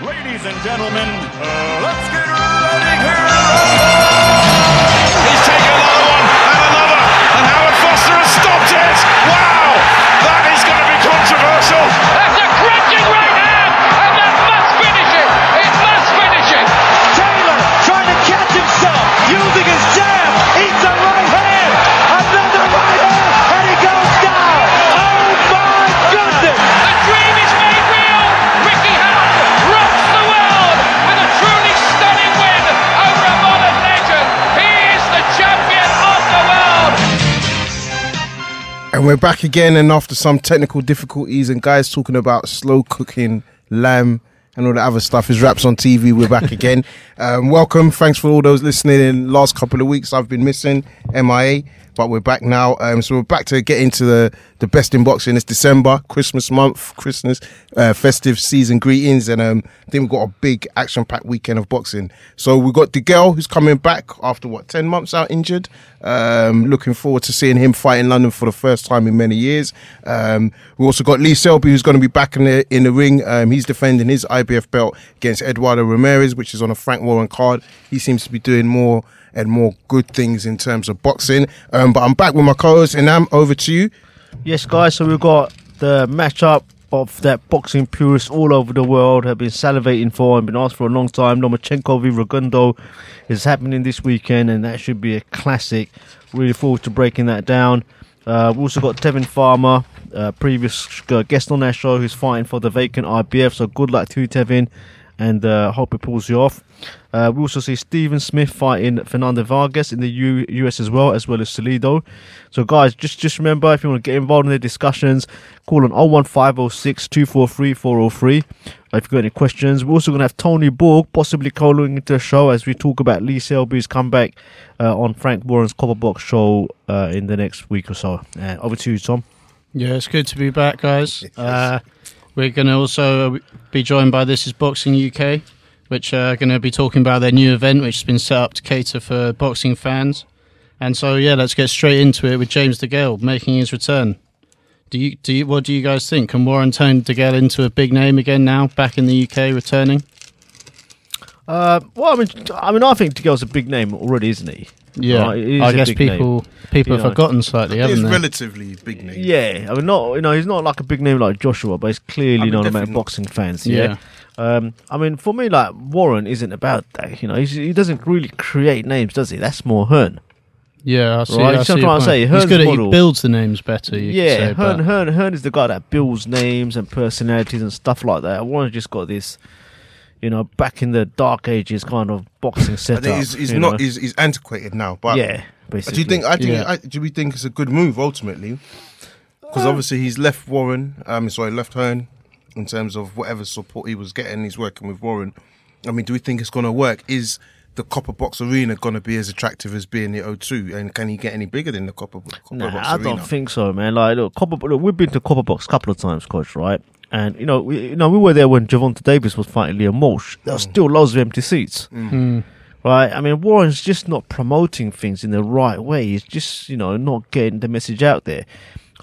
Ladies and gentlemen, uh, let's get ready here. He's we're back again, and after some technical difficulties and guys talking about slow cooking lamb and all the other stuff is Wraps on TV. We're back again. Um, welcome. Thanks for all those listening in last couple of weeks. I've been missing MIA, but we're back now. Um, so we're back to get into the, the best in boxing. It's December, Christmas month, Christmas, uh, festive season greetings. And um, I think we've got a big action packed weekend of boxing. So we've got DeGale who's coming back after what, 10 months out injured. Um, looking forward to seeing him fight in London for the first time in many years. Um, we also got Lee Selby, who's going to be back in the in the ring. Um, he's defending his IBF belt against Eduardo Ramirez, which is on a Frank Warren card. He seems to be doing more and more good things in terms of boxing. Um, but I'm back with my co-host, and I'm over to you. Yes, guys. So we've got the matchup of that boxing purists all over the world have been salivating for and been asked for a long time. Lomachenko v Rigondeaux is happening this weekend, and that should be a classic. Really forward to breaking that down. Uh, we've also got Tevin Farmer, uh, previous uh, guest on our show, who's fighting for the vacant IBF. So good luck to you, Tevin, and uh, hope it pulls you off. Uh, we also see Stephen Smith fighting Fernando Vargas in the U- US as well, as well as Salido. So, guys, just just remember if you want to get involved in the discussions, call on 01506 243 403. If you've got any questions, we're also going to have Tony Borg possibly calling into the show as we talk about Lee Selby's comeback uh, on Frank Warren's Copper Box show uh, in the next week or so. Uh, over to you, Tom. Yeah, it's good to be back, guys. Uh, we're going to also be joined by This Is Boxing UK, which are going to be talking about their new event, which has been set up to cater for boxing fans. And so, yeah, let's get straight into it with James DeGale making his return. Do you, do you, what do you guys think? Can Warren turn DeGale into a big name again now, back in the UK, returning? Uh, well, I mean, I mean, I think DeGale's a big name already, isn't he? Yeah, Right, it is I a guess big name. people people You have know. forgotten slightly, He's haven't they? relatively big name. Yeah, I mean, not you know, he's not like a big name like Joshua, but he's clearly I mean, known among boxing fans. Yeah. Yeah. Um, I mean, for me, like Warren isn't about that. You know, he's, he doesn't really create names, does he? That's more Hearn. Yeah, I see. Right, I that's see what I'm your trying to point. say. He's Hearn's good at he builds the names better. You yeah, could say, Hearn, Hearn, Hearn is the guy that builds names and personalities and stuff like that. Warren's just got this, you know, back in the dark ages kind of boxing I setup. he's, he's not. know. He's, he's antiquated now. But yeah, do you think? I think. Yeah. I, do we think it's a good move ultimately? Because obviously he's left Warren. Um, sorry, left Hearn in terms of whatever support he was getting. He's working with Warren. I mean, do we think it's going to work? Is the Copper Box Arena going to be as attractive as being the O2? And can he get any bigger than the Copper, Copper Nah, Box I Arena? don't think so, man. Like, look, Copper, look, we've been to Copper Box a couple of times, coach, right? And you know, we, you know, we were there when Gervonta Davis was fighting Liam Walsh. There Mm. still loads of empty seats, right? I mean, Warren's just not promoting things in the right way. He's just, you know, not getting the message out there.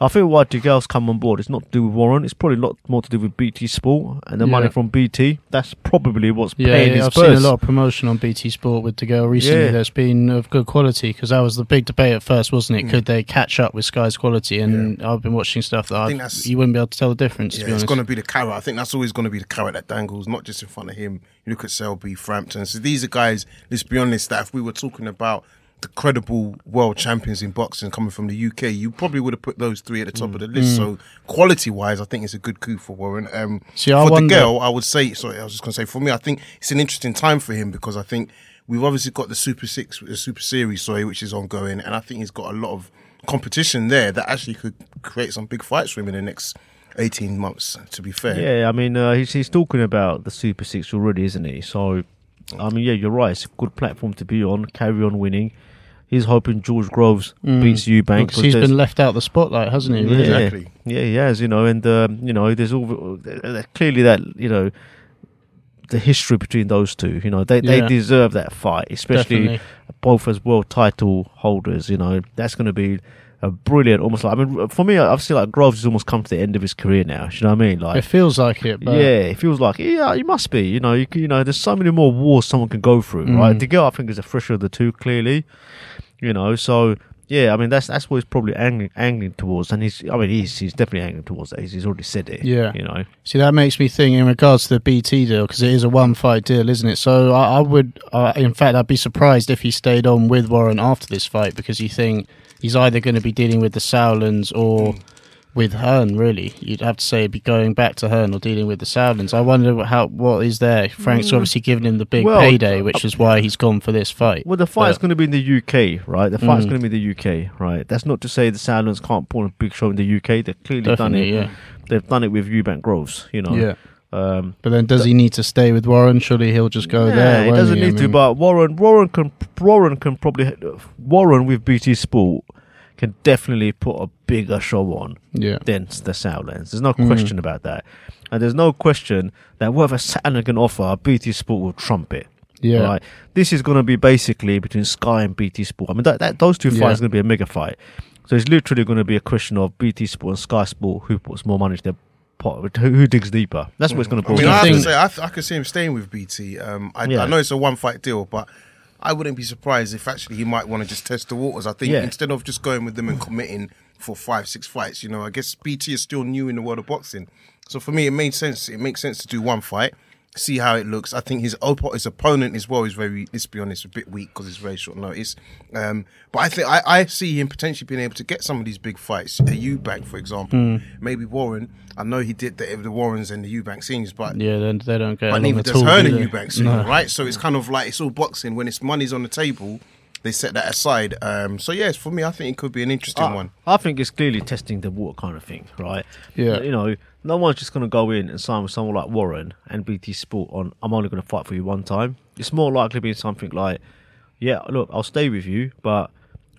I think why DeGale's come on board is not to do with Warren. It's probably a lot more to do with BT Sport and the Yeah. money from BT. That's probably what's Yeah, paying yeah his I've purse. seen a lot of promotion on BT Sport with DeGale recently. Yeah. That's been of good quality because that was the big debate at first, wasn't Mm. it? Could they catch up with Sky's quality? And I've been watching stuff that I think I that's- you wouldn't be able to tell the difference. to Yeah, be it's going to be the carrot. I think that's always going to be the carrot that dangles, not just in front of him. You look at Selby, Frampton. So these are guys, let's be honest, that if we were talking about the credible world champions in boxing coming from the UK, you probably would have put those three at the top of the list. So quality wise, I think it's a good coup for Warren. Um, See, for wonder- DeGale, I would say, sorry, I was just going to say, for me, I think it's an interesting time for him because I think we've obviously got the Super Six, the Super Series, sorry, which is ongoing, and I think he's got a lot of competition there that actually could create some big fights for him in the next 18 months, to be fair. Yeah, I mean, uh, he's he's talking about the Super Six already, isn't he? So, I mean, yeah, you're right. It's a good platform to be on. Carry on winning. He's hoping George Groves beats Eubank. because he's been left out of the spotlight, hasn't he? yeah, Exactly. yeah, he has. You know, and um, you know, there's all uh, clearly that you know the history between those two. You know, they they Yeah. deserve that fight, especially Definitely. both as world title holders. You know, that's going to be a brilliant, almost like I mean, for me, I've seen like Groves has almost come to the end of his career now. You know what I mean? Like, It feels like it, but yeah, it feels like yeah, you must be. You know, you, you know, there's so many more wars someone can go through, Mm. right? DeGale, I think, is the fresher of the two, clearly. You know, so yeah, I mean, that's that's what he's probably angling, angling towards, and he's, I mean, he's he's definitely angling towards that. He's, he's already said it. Yeah. you know, See, that makes me think in regards to the BT deal because it is a one-fight deal, isn't it? So I, I would, uh, in fact, I'd be surprised if he stayed on with Warren after this fight because you think he's either going to be dealing with the Sauerlands or Mm. With Hearn. Really, you'd have to say it'd be going back to Hearn or dealing with the Sauerlands. I wonder how what is there. Frank's obviously given him the big Mm. Well, payday, which is why he's gone for this fight. Well, the fight's going to be in the UK, right? The fight's Mm. going to be in the UK, right? That's not to say the Sauerlands can't on a big show in the UK. They've clearly done it. Yeah. They've done it with Eubank Groves, you know. Yeah. Um, But then, does he need to stay with Warren? Surely he'll just go yeah, there. he doesn't I need to. But Warren, Warren can, Warren can probably, Warren with BT Sport can definitely put a bigger show on yeah, than the Sauerlands. There's no Mm. question about that, and there's no question that whatever Sauerland can offer, BT Sport will trump it. yeah, Right. This is going to be basically between Sky and BT Sport. I mean, that, that those two Yeah. fights are going to be a mega fight. So it's literally going to be a question of BT Sport and Sky Sport who puts more money into their pot, who, who digs deeper. That's what it's going to I mean, I have to. to say, I, I could see him staying with BT. Um, I, Yeah. I know it's a one fight deal, but I wouldn't be surprised if actually he might want to just test the waters. I think Yeah. instead of just going with them and committing for five, six fights, you know, I guess BT is still new in the world of boxing. So for me, it made sense. It makes sense to do one fight, see how it looks. I think his op- his opponent as well is very, let's be honest, a bit weak because it's very short notice. Um, but I think I, I see him potentially being able to get some of these big fights. A Eubank, for example, maybe Warren. I know he did the, the Warrens and the Eubank scenes, but yeah. Then they don't get but along neither at does all. Hearn do and they? Eubanks, you know, right? So it's kind of like it's all boxing. When it's money's on the table, they set that aside. Um, so yes, for me, I think it could be an interesting I, one. I think it's clearly testing the water kind of thing, right? Yeah. You know, no one's just going to go in and sign with someone like Warren and BT Sport on, I'm only going to fight for you one time. It's more likely being something like, yeah, look, I'll stay with you, but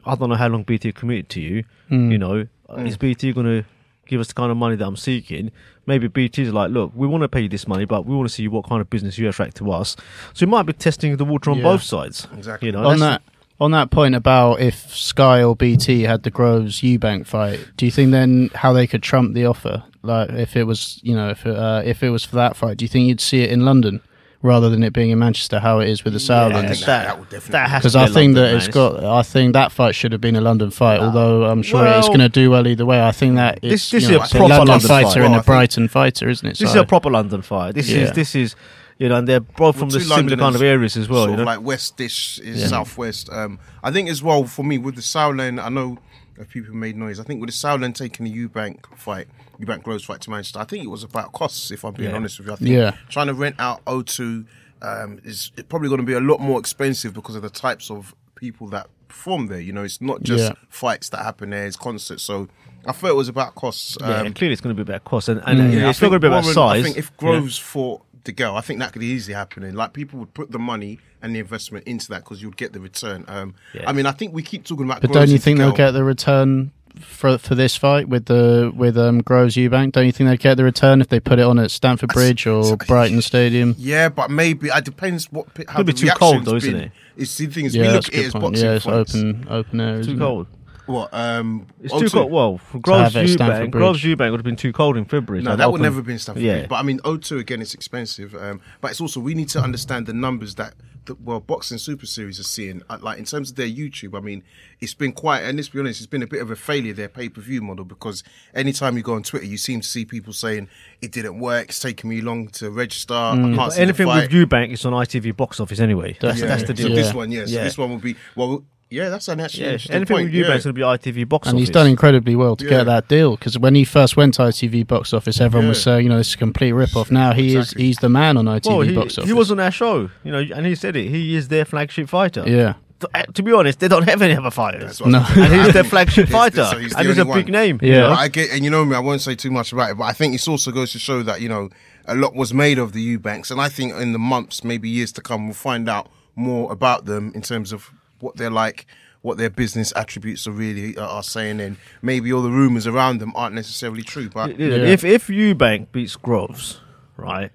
I don't know how long BT committed to you. Hmm. You know, is BT going to give us the kind of money that I'm seeking? Maybe BT's like, look, we want to pay you this money, but we want to see what kind of business you attract to us. So it might be testing the water on Yeah. both sides. Exactly. You know, on that on that point about if Sky or BT had the Groves Eubank fight, do you think then how they could trump the offer? Like if it was, you know, if it, uh, if it was for that fight, do you think you'd see it in London rather than it being in Manchester? How it is with the I Sauerlands? think that, that would definitely. Because to be I a think London, that man. it's got. I think that fight should have been a London fight. although I'm sure it's going to do well either way. I think that This- it's, this you is know, a it's a proper London London fighter fight. and Well, I a think- Brighton fighter, isn't it? This is a proper London fight. This Yeah. is this is you know, and they're both from the Two similar kind of areas as well. Sort You know, of like westish is southwest. Um, I think as well for me with the Sauerland, I know if people made noise. I think with the Sauerland taking the Eubank fight, Eubank Groves fight to Manchester, I think it was about costs. If I'm being Yeah. honest with you, I think Yeah. trying to rent out O2 um, is it's probably going to be a lot more expensive because of the types of people that perform there. You know, it's not just Yeah. fights that happen there; it's concerts. So I thought it was about costs. yeah, Um, clearly it's going to be about costs, and, and yeah, it's not going to be about Warren- size. I think if Groves fought DeGale, I think that could easily happen. And Like people would put the money and the investment into that because you'd get the return. Um, Yeah. I mean, I think we keep talking about. But don't you and think they'll get the return for for this fight with the with um, Groves Eubank? Don't you think they'd get the return if they put it on at Stamford Bridge or Brighton Stadium? Yeah, but maybe it depends what how Could be the too cold reaction's though, isn't been. it? It's the thing is Yeah, we look at it as point. boxing Yeah, it's fights. open open air. too isn't it? Cold. What? Um, It's O2 too cold. Well, for Groves have it at Stamford Eubank, Groves Bridge. Eubank would have been too cold in February. No, to that have would never have been Stamford Yeah. Bridge. But I mean, O2 again, it's expensive. Um, but it's also we need to understand the numbers that the well boxing super series are seeing. Uh, Like in terms of their YouTube, I mean, it's been quite. And let's be honest, it's been a bit of a failure their pay per view model because anytime you go on Twitter, you seem to see people saying it didn't work. It's taking me long to register. I can't But see anything the with fight. Eubank is on ITV box office anyway. That's, Yeah. that's the So deal. this Yeah. one, yeah. So Yeah. this one will be well. Yeah, that's an actually Yeah, interesting anything point. with Eubank's yeah. going to be ITV box And office. he's done incredibly well to Yeah. get that deal because when he first went to ITV box office, everyone was saying, you know, this is a complete rip off. Now he Exactly. is he's the man on ITV Well, he, box office. he was on our show, you know, and he said it. He is their flagship fighter. yeah. To, uh, to be honest, they don't have any other fighters. No. And he's I their think- flagship he's- fighter, so he's the and he's a only big one. name. you Yeah. know? I get, and you know me, I won't say too much about it, but I think this also goes to show that, you know, a lot was made of the Eubanks. And I think in the months, maybe years to come, we'll find out more about them in terms of what they're like, what their business attributes are really are, are saying. And maybe all the rumors around them aren't necessarily true. But You know, If if Eubank beats Groves, right,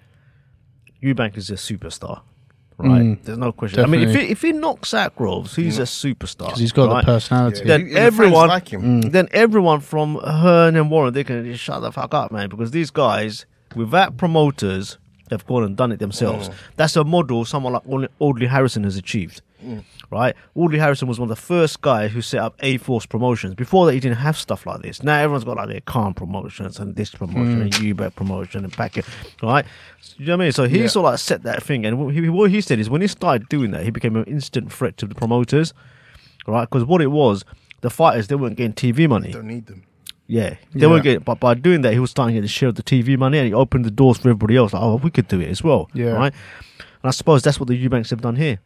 Eubank is a superstar, right? Mm, There's no question. I mean, if he, if he knocks out Groves, he's a superstar. he's got right? the personality. Then the everyone, like him. then everyone from Hearn and Warren, they can just shut the fuck up, man, because these guys, without promoters, have gone and done it themselves. Mm. That's a model someone like Audley- Harrison has achieved. Mm. Right, Audley Harrison was one of the first guys who set up A Force Promotions. Before that, he didn't have stuff like this. Now everyone's got like their Khan promotions and this promotion and UBEC promotion and back, it. right? You know what I mean? So he Mm. Yeah. sort of like set that thing, and what he, what he said is when he started doing that, he became an instant threat to the promoters, right? Because what it was, the fighters they weren't getting TV money. They don't need them. Yeah, they Yeah. weren't getting. But by doing that, he was starting to get a share of the TV money, and he opened the doors for everybody else. Like, oh, we could do it as well. Yeah. right. And I suppose that's what the Eubanks have done here.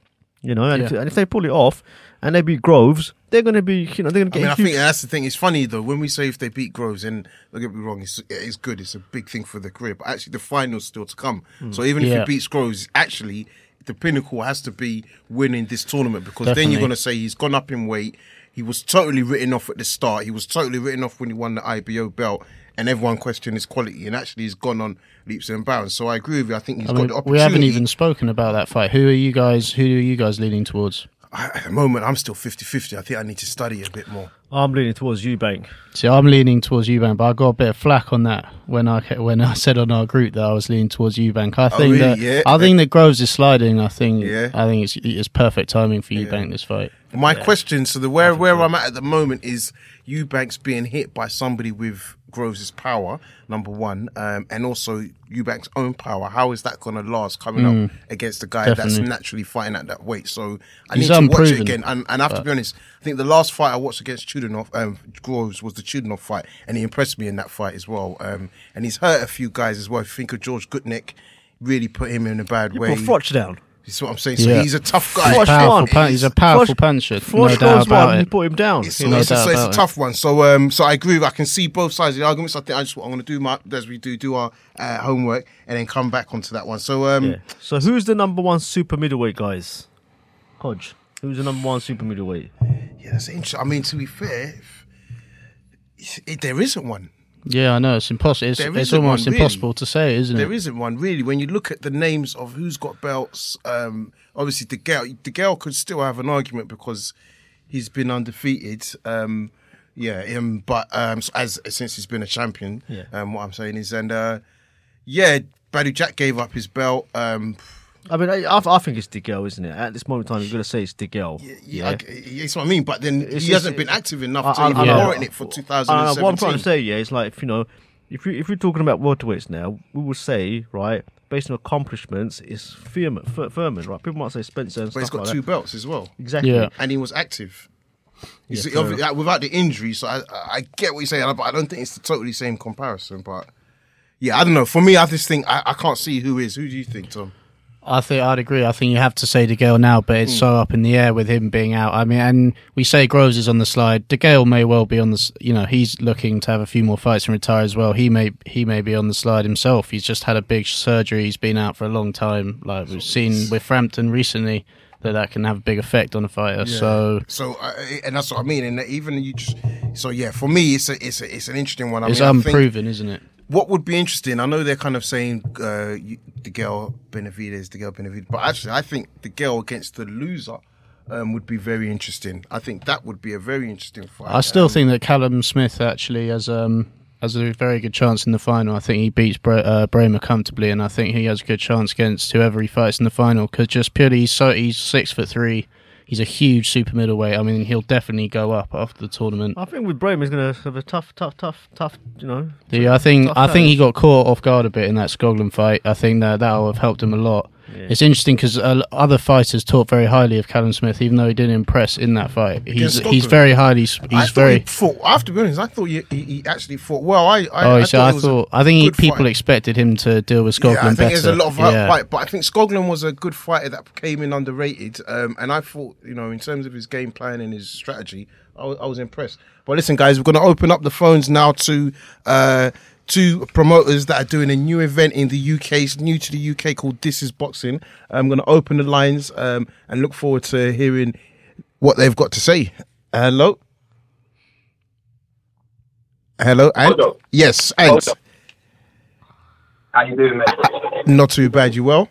You know, and, if, and if they pull it off and they beat Groves, they're going to be, you know, they're going to I get. mean, I a huge- think that's the thing. It's funny though when we say if they beat Groves, and don't get me wrong, it's it's good. It's a big thing for the career, but actually the final's still to come. Hmm. So even if he beats Groves, actually the pinnacle has to be winning this tournament because then you're going to say he's gone up in weight. He was totally written off at the start. He was totally written off when he won the IBO belt, and everyone questioned his quality. And actually, he's gone on leaps and bounds. So I agree with you. I think he's I got mean, the opportunity. we haven't even spoken about that fight. Who are you guys? Who are you guys leaning towards? I- At the moment, I'm still 50-50. I think I need to study a bit more. I'm leaning towards Eubank. See, I'm leaning towards Eubank, but I got a bit of flack on that when I when I said on our group that I was leaning towards Eubank. I oh, think Oh, really? that Yeah. I think that Groves is sliding. I think Yeah. I think it's it's perfect timing for Eubank this fight. My question, so the where where I'm at at the moment is Eubanks being hit by somebody with Groves' power, number one, um, and also Eubanks' own power. How is that going to last coming up against a guy that's Mm. naturally fighting at that weight? So I He's need to watch it again. And, and I have to be honest, I think the last fight I watched against Chudinov, um, Groves was the Chudinov fight, and he impressed me in that fight as well. Um, and he's hurt a few guys as well. If you think of George Gutnick, really put him in a bad You way. put Froch down. That's what I'm saying. So Yeah. he's a tough guy. Froch Powerful won. pun- he's a powerful puncher, Froch no doubt about one, it. he put him down. It's, you know, it's, a, doubt so it's a about it. tough one. So, um, so I agree. I can see both sides of the argument. So I think I just what I'm going to do my as we do do our uh, homework and then come back onto that one. So, um, Yeah. So who's the number one super middleweight, guys? Hodge. Who's the number one super middleweight? yeah, that's interesting. I mean, to be fair, if, if there isn't one. Yeah, I know it's impossible. It's, it's almost really. impossible to say, isn't There it? isn't one really. When you look at the names of who's got belts, um, obviously DeGale, De Gale could still have an argument because he's been undefeated. Um, yeah, um, but um, as since he's been a champion, Yeah. um, what I'm saying is, and uh, yeah, Badou Jack gave up his belt. Um, I mean, I, I I think it's DeGale, isn't it? At this moment in time, you're going to say it's DeGale. yeah, I, that's what I mean. But then It's- he hasn't it's- been active enough I- to I- even I warrant it for I 2017. Uh, what I'm trying to say, yeah, it's like, if, you know, if, you, if you're talking about welterweights now, we will say, right, based on accomplishments, it's Furman, Fur- Furman right? People might say Spencer and but he's got like two that. belts as well. Exactly. Yeah. and he was active. Yeah, see, fair like, without the injury, so I, I get what you're saying, but I don't think it's the totally same comparison. But yeah, I don't know. For me, I just think I, I can't see who is. Who do you think, Tom? I think I'd agree. I think you have to say De Gale now, but it's Hmm. so up in the air with him being out. I mean, and we say Groves is on the slide. De Gale may well be on the. You know, he's looking to have a few more fights and retire as well. He may he may be on the slide himself. He's just had a big surgery. He's been out for a long time. Like we've seen with Frampton recently, that that can have a big effect on a fighter. So So, uh, and that's what I mean. And even you just so yeah, for me, it's a it's a, it's an interesting one. I it's mean, I think unproven, isn't it? What would be interesting. I know they're kind of saying uh, the girl Benavidez, the girl Benavidez, but actually, I think DeGale against the loser. Um, would be very interesting. I think that would be a very interesting fight. I still Um, think that Callum Smith actually has um has a very good chance in the final. I think he beats Bra- uh, Brähmer comfortably, and I think he has a good chance against whoever he fights in the final. Because just purely, he's so he's six foot three. He's a huge super middleweight. I mean, he'll definitely go up after the tournament. I think with Brahim, he's going to have a tough, tough, tough, tough, you know. Yeah, I think I think he got caught off guard a bit in that Skoglund fight. I think that that will have helped him a lot. Yeah. It's interesting because uh, other fighters talk very highly of Callum Smith, even though he didn't impress in that fight. He's he's very highly. He's I very. He fought, I have to be honest. I thought he, he, he actually fought well. I, I Oh, I so I it was a thought I think he, people fight. expected him to deal with Skoglund Yeah, I think better. there's a lot of yeah. fight, but I think Skoglund was a good fighter that came in underrated. Um, and I thought, you know, in terms of his game plan and his strategy, I was, I was impressed. But listen, guys, we're going to open up the phones now to uh, two promoters that are doing a new event in the UK. It's new to the UK called This Is Boxing. I'm going to open the lines um, and look forward to hearing what they've got to say. Hello. Hello, Ant. Hold. Yes, Ant. On. How you doing, mate? Not too bad. You well?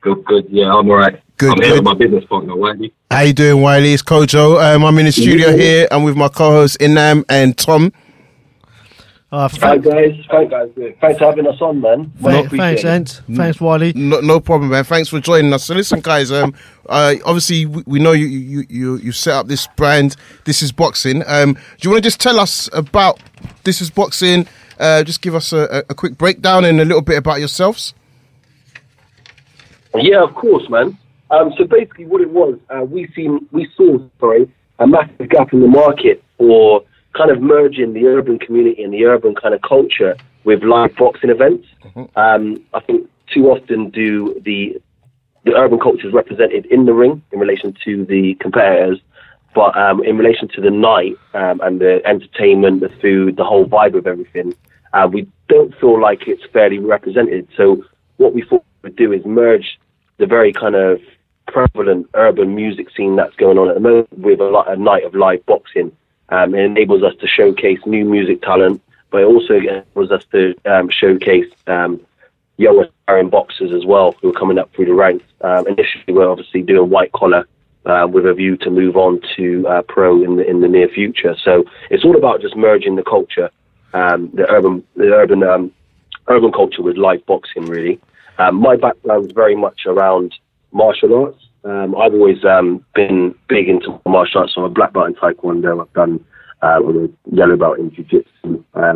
Good, good. Yeah, I'm alright. Good, I'm here with my business partner, Whylee. How you doing, Whylee? It's Kojo. Um, I'm in the studio here. I'm with my co-host Inam and Tom. Uh, Hi guys, thanks guys, thanks for having us on, man. Well th- thanks, Ant. Thanks, Whylee. No, no problem, man. Thanks for joining us. So, listen, guys. Um, uh, obviously, we, we know you, you, you, you set up this brand. This is boxing. Um, do you want to just tell us about this is boxing? Uh, just give us a, a- a quick breakdown and a little bit about yourselves. Yeah, of course, man. Um, so basically, what it was, uh, we seen we saw sorry a massive gap in the market for kind of merging the urban community and the urban kind of culture with live boxing events. Um, I think too often do the the urban culture is represented in the ring in relation to the competitors, but um, in relation to the night um, and the entertainment, the food, the whole vibe of everything, uh, we don't feel like it's fairly represented. So what we thought we would do is merge the very kind of prevalent urban music scene that's going on at the moment with a, lot, a night of live boxing. Um, it enables us to showcase new music talent, but it also enables us to um, showcase um, young aspiring boxers as well who are coming up through the ranks. Um, initially, we're obviously doing white collar uh, with a view to move on to uh, pro in the in the near future. So it's all about just merging the culture, um, the urban the urban um, urban culture with live boxing. Really, my background is very much around martial arts. Um, I've always um, been big into martial arts. So I'm a black belt in taekwondo. I've done uh, a yellow belt in jiu-jitsu, uh,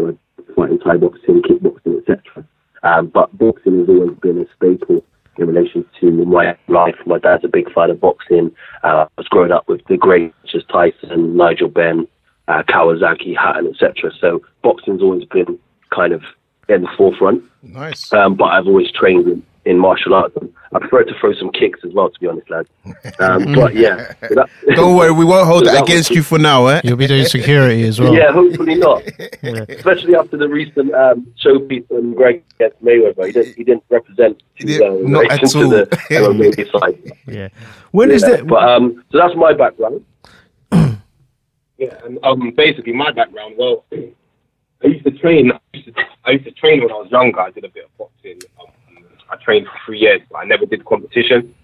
fighting Thai boxing, kickboxing, etc. Um, but boxing has always been a staple in relation to my life. My dad's a big fan of boxing. Uh, I was growing up with the greats such as Tyson, Nigel Benn, uh, Kawasaki, Hatton, etc. So boxing's always been kind of in the forefront. Nice. Um, but I've always trained in, in martial arts. I prefer to throw some kicks as well, to be honest, lad. Um, but yeah, so that- Don't worry, we won't hold so that was against it. you for now, eh? You'll be doing security as well. Yeah, hopefully not. Especially after the recent um, showpiece on Greg against Mayweather, he didn't, he didn't represent too Yeah, well in not relation at to all. the MMA side. Yeah. When is Yeah, that? But um, so that's my background. Yeah, and um, basically my background. Well, I used to train. I used to, I used to train when I was younger. I did a bit of boxing. Um, I trained for three years, but I never did competition.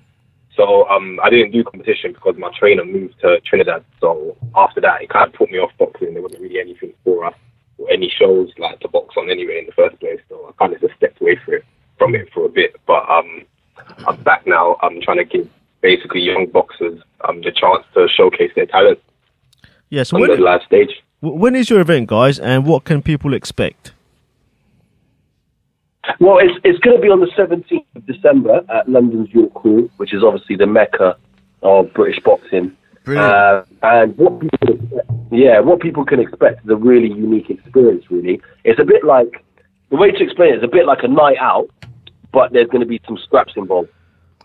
So um, I didn't do competition because my trainer moved to Trinidad. So after that, it kind of put me off boxing. There wasn't really anything for us or any shows like to box on anyway in the first place. So I kind of just stepped away it, from it for a bit. But um, I'm back now. I'm trying to give basically young boxers um, the chance to showcase their talent Yeah. So on when, the live stage. when is your event, guys, and what can people expect? Well, it's it's going to be on the 17th of December at London's York Hall, which is obviously the mecca of British boxing. Uh, and what people, yeah, what people can expect is a really unique experience. Really, it's a bit like the way to explain it is a bit like a night out, but there's going to be some scraps involved,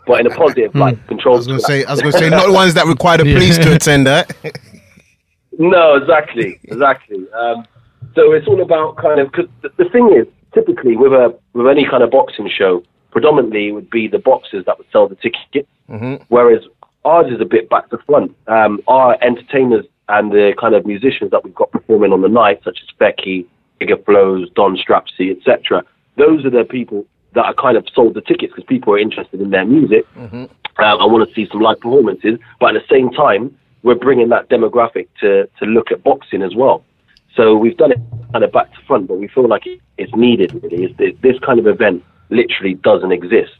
but in a positive, like I controlled. was gonna say, I was gonna say, not the ones that require the police to attend, that. No, exactly, exactly. Um, so it's all about kind of because the, the thing is, typically with a with any kind of boxing show, predominantly it would be the boxers that would sell the tickets, whereas ours is a bit back to front. Um, our entertainers and the kind of musicians that we've got performing on the night, such as Becky, Bigger Flows, Don Strapzy, etc. Those are the people that are kind of sold the tickets because people are interested in their music. Um, I want to see some live performances, but at the same time, we're bringing that demographic to to look at boxing as well. So we've done it kind of back to front, but we feel like it's needed. Really, it's, this, this kind of event literally doesn't exist.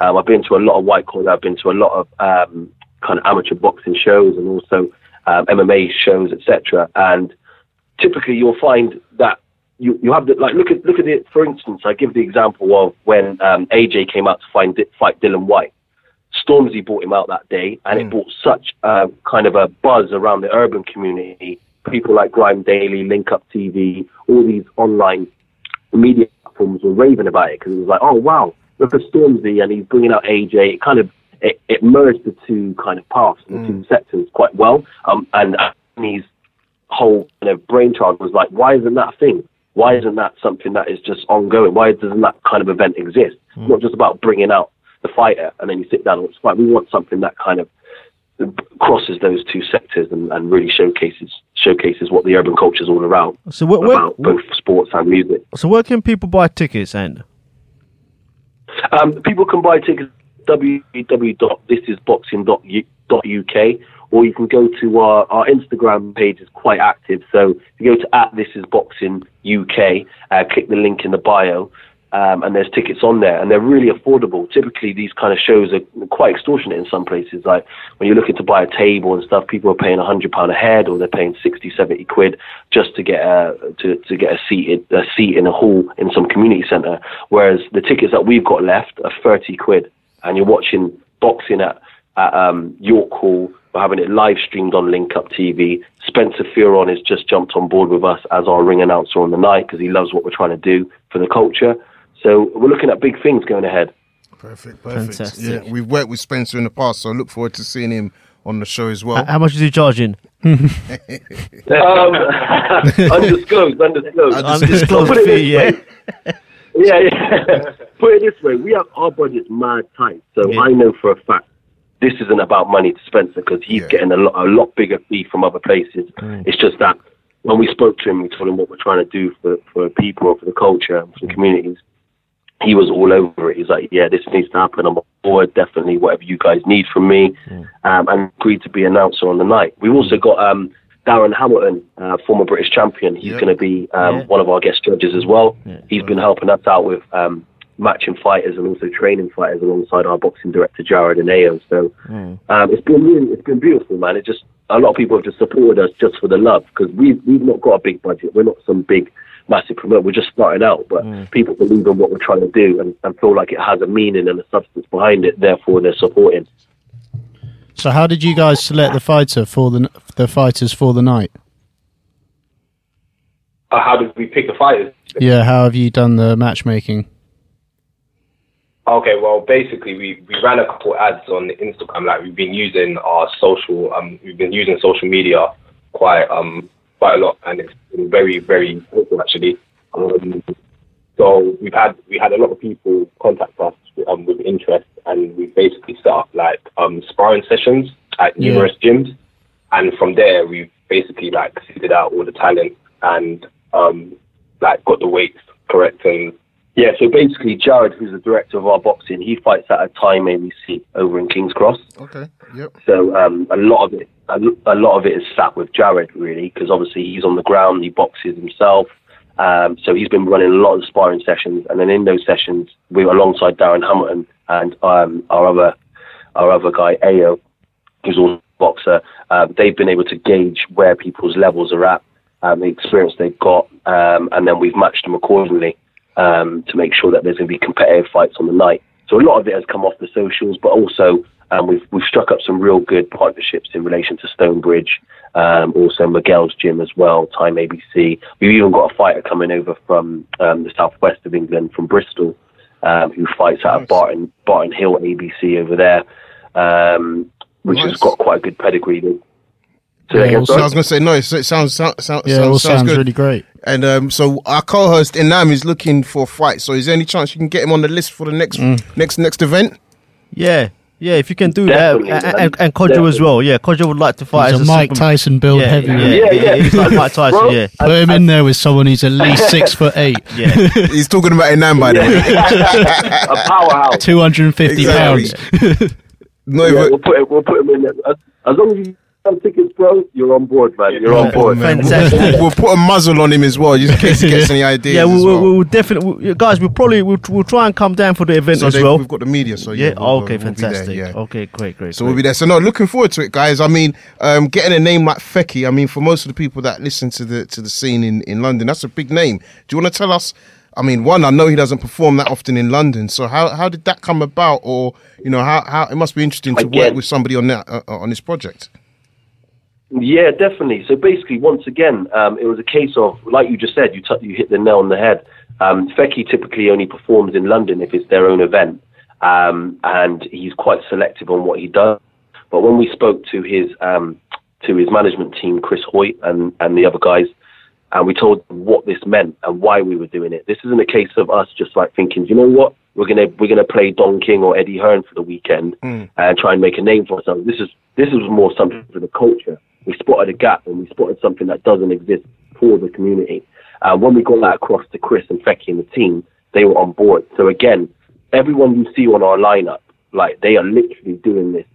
Um, I've been to a lot of white collar. I've been to a lot of um, kind of amateur boxing shows and also um, MMA shows, etc. And typically, you'll find that you, you have the, like look at look at it. For instance, I give the example of when um, AJ came out to find, fight Dillian Whyte. Stormzy brought him out that day, and it brought such a kind of a buzz around the urban community. People like Grime Daily, Link Up TV, all these online media platforms were raving about it because it was like, oh wow, look at Stormzy, and he's bringing out AJ. It kind of it, it merged the two kind of paths, the two mm. sectors quite well. Um, and uh, Anthony's whole kind of brainchild was like, why isn't that a thing? Why isn't that something that is just ongoing? Why doesn't that kind of event exist? It's not mm. just about bringing out the fighter and then you sit down and fight. We want something that kind of crosses those two sectors and, and really showcases showcases what the urban culture is all around So where, about both sports and music. so where can people buy tickets, and Um, people can buy tickets at www.thisisboxing.uk or you can go to our, our Instagram page is quite active. So if you go to at This Is Boxing UK, uh, click the link in the bio, um, and there's tickets on there, and they're really affordable. Typically, these kind of shows are quite extortionate in some places. Like when you're looking to buy a table and stuff, people are paying hundred pound a head, or they're paying 60, 70 quid just to get a to, to get a seat a seat in a hall in some community centre. Whereas the tickets that we've got left are thirty quid, and you're watching boxing at at um, York Hall. We're having it live streamed on Link Up TV. Spencer Fearon has just jumped on board with us as our ring announcer on the night because he loves what we're trying to do for the culture. So we're looking at big things going ahead. Perfect, perfect. Fantastic. Yeah, we've worked with Spencer in the past, so I look forward to seeing him on the show as well. H- How much is he charging? Um, undisclosed, undisclosed. Undisclosed Put it this fee, yeah. way. yeah, yeah. Put it this way: we have our budget's mad tight, so Yeah. I know for a fact this isn't about money to Spencer because he's Yeah. getting a lot, a lot bigger fee from other places. It's just that when we spoke to him, we told him what we're trying to do for for people or for the culture and for the communities. He was all over it. He's like, "Yeah, this needs to happen. I'm on board. Definitely, whatever you guys need from me." Um, and agreed to be announcer on the night. We've also got um, Darren Hamilton, uh, former British champion. He's Yeah. going to be um, Yeah. one of our guest judges as well. He's been helping us out with um, matching fighters and also training fighters alongside our boxing director Jared and Ayo. So um, it's been really, it's been beautiful, man. It just a lot of people have just supported us just for the love because we've we've not got a big budget. We're not some big massive promoter. We're just starting out, but people believe in what we're trying to do and, and feel like it has a meaning and a substance behind it. Therefore, they're supporting. So, how did you guys select the fighter for the the fighters for the night? Uh, how did we pick the fighters? Yeah, how have you done the matchmaking? Okay, well, basically, we, we ran a couple ads on Instagram. Like we've been using our social, um, we've been using social media quite um quite a lot, and it's been very very helpful actually. Um, so we've had we had a lot of people contact us um, with interest, and we basically set up like um sparring sessions at Yeah. numerous gyms, and from there we've basically like seeded out all the talent and um like got the weights correct and Yeah, so basically, Jared, who's the director of our boxing, he fights at a Time ABC over in King's Cross. Okay. Yep. So um, a lot of it, a, lot of it is sat with Jared really, because obviously he's on the ground, he boxes himself. Um, so he's been running a lot of sparring sessions, and then in those sessions, we were alongside Darren Hamilton and um, our other our other guy Ayo, who's also a boxer. Uh, they've been able to gauge where people's levels are at, um, the experience they've got, um, and then we've matched them accordingly um, to make sure that there's going to be competitive fights on the night. So a lot of it has come off the socials, but also um, we've we've struck up some real good partnerships in relation to Stonebridge, um, also Miguel's gym as well, Time ABC. We've even got a fighter coming over from um, the southwest of England, from Bristol, um, who fights out of Barton Barton Hill ABC over there, um, which has got quite a good pedigree. So Yeah, again, So I was going to say no. It sounds sounds sounds, Yeah, it all sounds, sounds good. really great. And um, so our co-host Inam is looking for a fight. So is there any chance you can get him on the list for the next Mm. next next event? Yeah, yeah. If you can do Definitely, that, and, and, and Kodjo as well. Yeah, Kodjo would like to fight He's as a Mike super- Tyson build Yeah, heavyweight. yeah, Yeah, yeah, yeah. He's like Mike Tyson. Bro, Yeah, Put him in there with someone who's at least six foot eight, yeah. He's talking about Inam by the way. a powerhouse. two hundred and fifty Exactly. pounds. No, Yeah, we'll put it, we'll put him in there. As, as long as you have tickets, bro, you're on board, man. You're on board. man. Fantastic. We'll, we'll put a muzzle on him as well, just in case he gets any ideas. Yeah, we'll, well. we'll, we'll definitely, we'll, guys. We'll probably we'll, we'll try and come down for the event so as they- well. we've got the media, so Yeah. yeah. we'll- okay. we'll be there, fantastic. yeah. Okay. Great. Great. So great. we'll be there. So no, looking forward to it, guys. I mean, um, getting a name like Fekky. I mean, for most of the people that listen to the to the scene in, in London, that's a big name. Do you want to tell us? I mean, one, I know he doesn't perform that often in London. So how how did that come about? Or you know, how how it must be interesting to work with somebody on that uh, on this project. Yeah, definitely. So basically, once again, um, it was a case of, like you just said, you t- you hit the nail on the head. Um, Fekky typically only performs in London if it's their own event, um, and he's quite selective on what he does. But when we spoke to his um, to his management team, Chris Hoyt and and the other guys, and we told them what this meant and why we were doing it. This isn't a case of us just like thinking, you know what, we're gonna we're gonna play Don King or Eddie Hearn for the weekend mm. and try and make a name for ourselves. This is this is more something for the culture. We spotted a gap and we spotted something that doesn't exist for the community. Uh, when we got that across to Chris and Fekky and the team, they were on board. So again, everyone you see on our lineup like they are literally doing this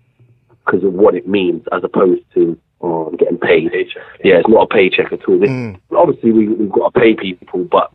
because of what it means, as opposed to oh, I'm getting paid. Yeah, it's not a paycheck at all. This, mm. Obviously, we, we've got to pay people, but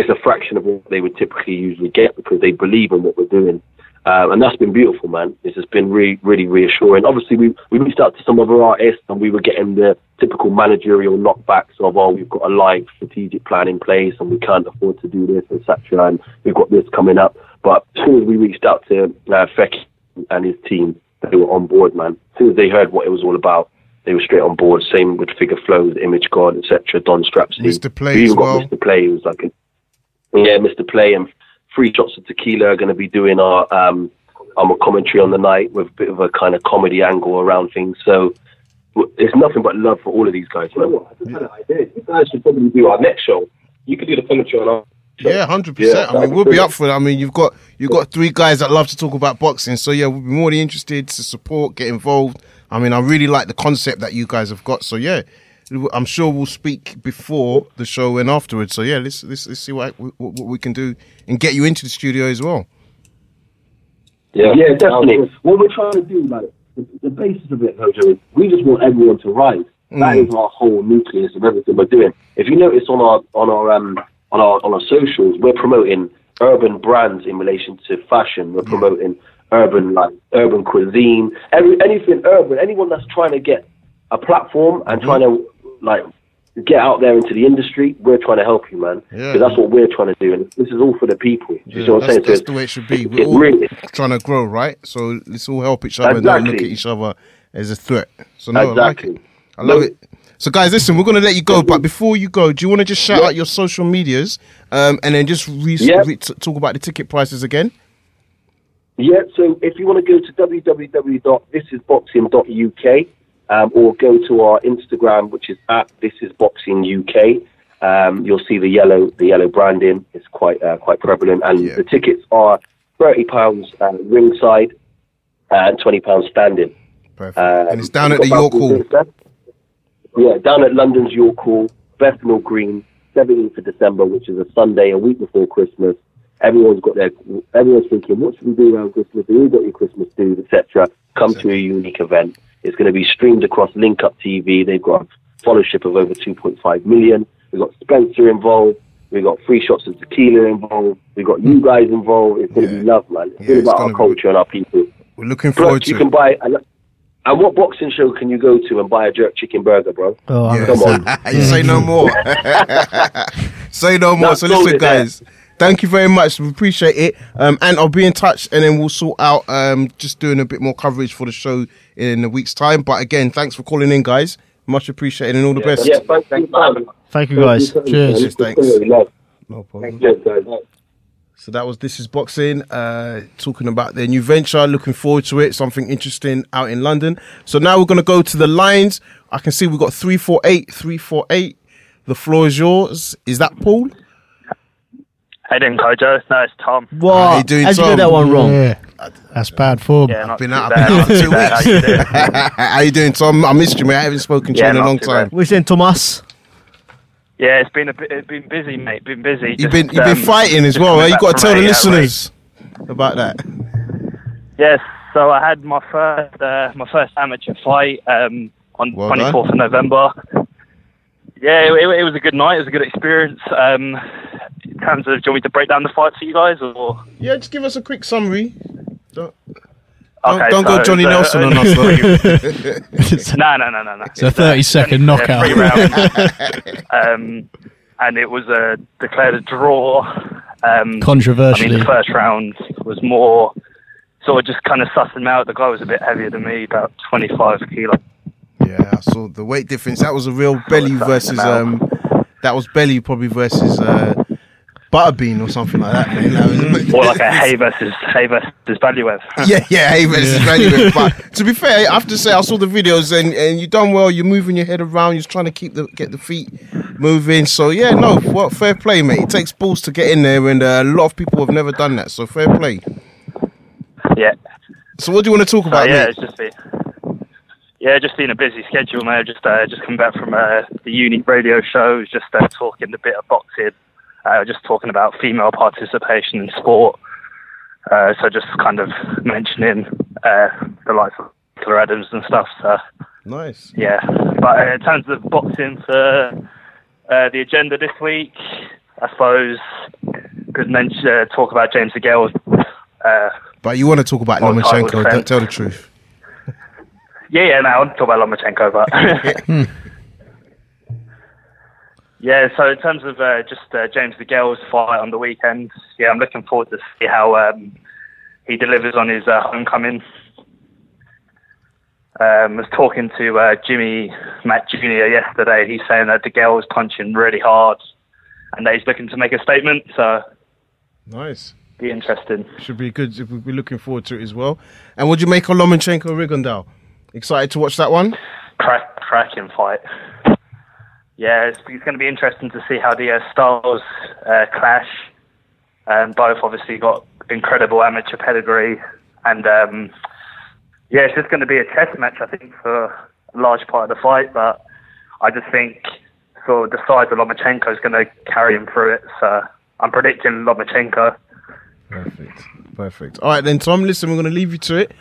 it's a fraction of what they would typically usually get because they believe in what we're doing. Um, and that's been beautiful, man. It's just been really, really reassuring. Obviously, we, we reached out to some other artists and we were getting the typical managerial knockbacks of, oh, we've got a live strategic plan in place and we can't afford to do this, etc. And we've got this coming up. But as soon as we reached out to uh, Fekky and his team, they were on board, man. As soon as they heard what it was all about, they were straight on board. Same with Figure Flows, Image God, etc. Don Strapzy. Mr. Play We even as well. got Mr. Play, who was like, a, yeah, Mr. Play and Three Shots of Tequila are going to be doing our um, um, commentary on the night with a bit of a kind of comedy angle around things. So it's nothing but love for all of these guys, man. I just had an idea. You guys should probably do our next show. You could do the commentary on our. Yeah, hundred Yeah, percent. I mean, we'll be up for it. I mean, you've got you've got three guys that love to talk about boxing, so yeah, we'll be more than interested to support, get involved. I mean, I really like the concept that you guys have got. So yeah, I'm sure we'll speak before the show and afterwards. So yeah, let's let's, let's see what, what what we can do and get you into the studio as well. Yeah, yeah, definitely. What we're trying to do, like the, the basis of it, Hojo, is we just want everyone to rise. That is our whole nucleus of everything we're doing. If you notice on our on our um on our on our socials, we're promoting urban brands in relation to fashion. We're promoting urban like urban cuisine, every anything urban. Anyone that's trying to get a platform and trying to like get out there into the industry, we're trying to help you, man. Yeah. Because that's what we're trying to do, and this is all for the people. Do you Yeah, see what I'm that's, saying? That's it's- the way it should be. it- We're it all really- trying to grow, right? So let's all help each other and not look at each other as a threat. So no, I like Exactly. it. I love No. it. So guys, listen, we're gonna let you go, but before you go, do you want to just shout Yeah. out your social medias um, and then just re- Yeah. re- t- talk about the ticket prices again? Yeah, so if you want to go to www.thisisboxing.uk um, or go to our Instagram, which is at this is thisisboxinguk, um, you'll see the yellow the yellow branding. It's quite uh, quite prevalent, and Yeah. the tickets are thirty pounds uh, ringside and twenty pounds standing. Perfect. Um, and it's down at the York Hall. Yeah, down at London's York Hall, Bethnal Green, 17th of December, which is a Sunday, a week before Christmas. Everyone's got their, everyone's thinking, what should we do around Christmas? You got your Christmas dues, etc. Come to a unique event. It's going to be streamed across Link Up TV. They've got a followership of over 2.5 million. We've got Spencer involved. We've got free shots of tequila involved. We've got you hmm. guys involved. It's going to be love, man. It's Yeah, all it's about gonna our be- culture and our people. We're looking forward Plus, you can buy. And, and what boxing show can you go to and buy a jerk chicken burger, bro? Oh, I'm- Come on. you say no more. say no more. No, so sold listen, it there. Guys. Thank you very much. We appreciate it. Um, and I'll be in touch, and then we'll sort out um, just doing a bit more coverage for the show in a week's time. But again, thanks for calling in, guys. Much appreciated, and all the best. Yeah, thanks, thanks for having us. Thank you, guys. Cheers. Yes, thanks. No problem. Cheers, guys. So that was This Is Boxing, uh, talking about their new venture. Looking forward to it. Something interesting out in London. So now we're going to go to the lines. I can see we've got 348, 348. The floor is yours. Is that Paul? Hey, doing Kojo? No, it's Tom. What? How you doing, How'd you Tom? get that one wrong? Yeah, that's bad form. Yeah, not Been too out, bad. been out not for too two bad. How you weeks. doing? How you doing, Tom? I missed you, mate. I haven't spoken to Yeah, you in a not long too time. bad. We're saying Thomas. Yeah, it's been a bit, it's been busy, mate. Been busy. You've Just, been you've been um, fighting as just well. coming eh? You back got to from tell the a, uh, listeners about that. Yes. So I had my first uh, my first amateur fight um, on Well twenty done. fourth of November. Yeah, it, it was a good night. It was a good experience. Um, in terms of, do you want me to break down the fight for you guys, or Yeah, just give us a quick summary. Don't, okay? don't go so Johnny the- Nelson on us, no, no, no, no, no. It's a 30 second knockout. three um, and it was uh, declared a draw. Um, I mean, Controversially. the first round was more sort of just kind of sussing him out. The guy was a bit heavier than me, about 25 kilo. Yeah, I saw the weight difference. That was a real belly versus them um. That was belly probably versus uh, butterbean or something like that. Man. That was- Or like a Haye versus Haye versus Valuev. yeah, yeah, Haye, versus Valuev. But to be fair, I have to say I saw the videos and, and you done well. You're moving your head around. You're trying to keep the get the feet moving. So yeah, no, well, fair play, mate. It takes balls to get in there, and uh, a lot of people have never done that. So fair play. yeah. So what do you want to talk So about, yeah, mate? it's just been yeah, just been a busy schedule, mate. Just uh, just come back from uh, the unique radio shows, just uh, talking a bit of boxing, uh, just talking about female participation in sport. Uh, so just kind of mentioning uh, the likes of Nicola Adams and stuff. So Nice. yeah, but uh, in terms of boxing for uh, the agenda this week, I suppose could mention uh, talk about James DeGale. Uh, But you want to talk about Lomachenko? Don't tell the truth. Yeah, yeah, no, I want to talk about Lomachenko, but yeah. So in terms of uh, just uh, James DeGale's fight on the weekend, yeah, I'm looking forward to see how um, he delivers on his uh, homecoming. Um, was talking to uh, Jimmy Matt Jr. yesterday. He's saying that DeGale was punching really hard, and that he's looking to make a statement. So Nice. be interesting. Should be good. We'll be looking forward to it as well. And what do you make of Lomachenko Rigondeaux? Excited to watch that one? crack, cracking fight. Yeah, it's, it's going to be interesting to see how the uh, styles uh, clash. Um, both obviously got incredible amateur pedigree, and um, yeah, it's just going to be a test match, I think, for a large part of the fight. But I just think sort of the size of Lomachenko is going to carry him through it. So I'm predicting Lomachenko. Perfect. Perfect. All right, then, Tom, listen, we're going to leave you to it.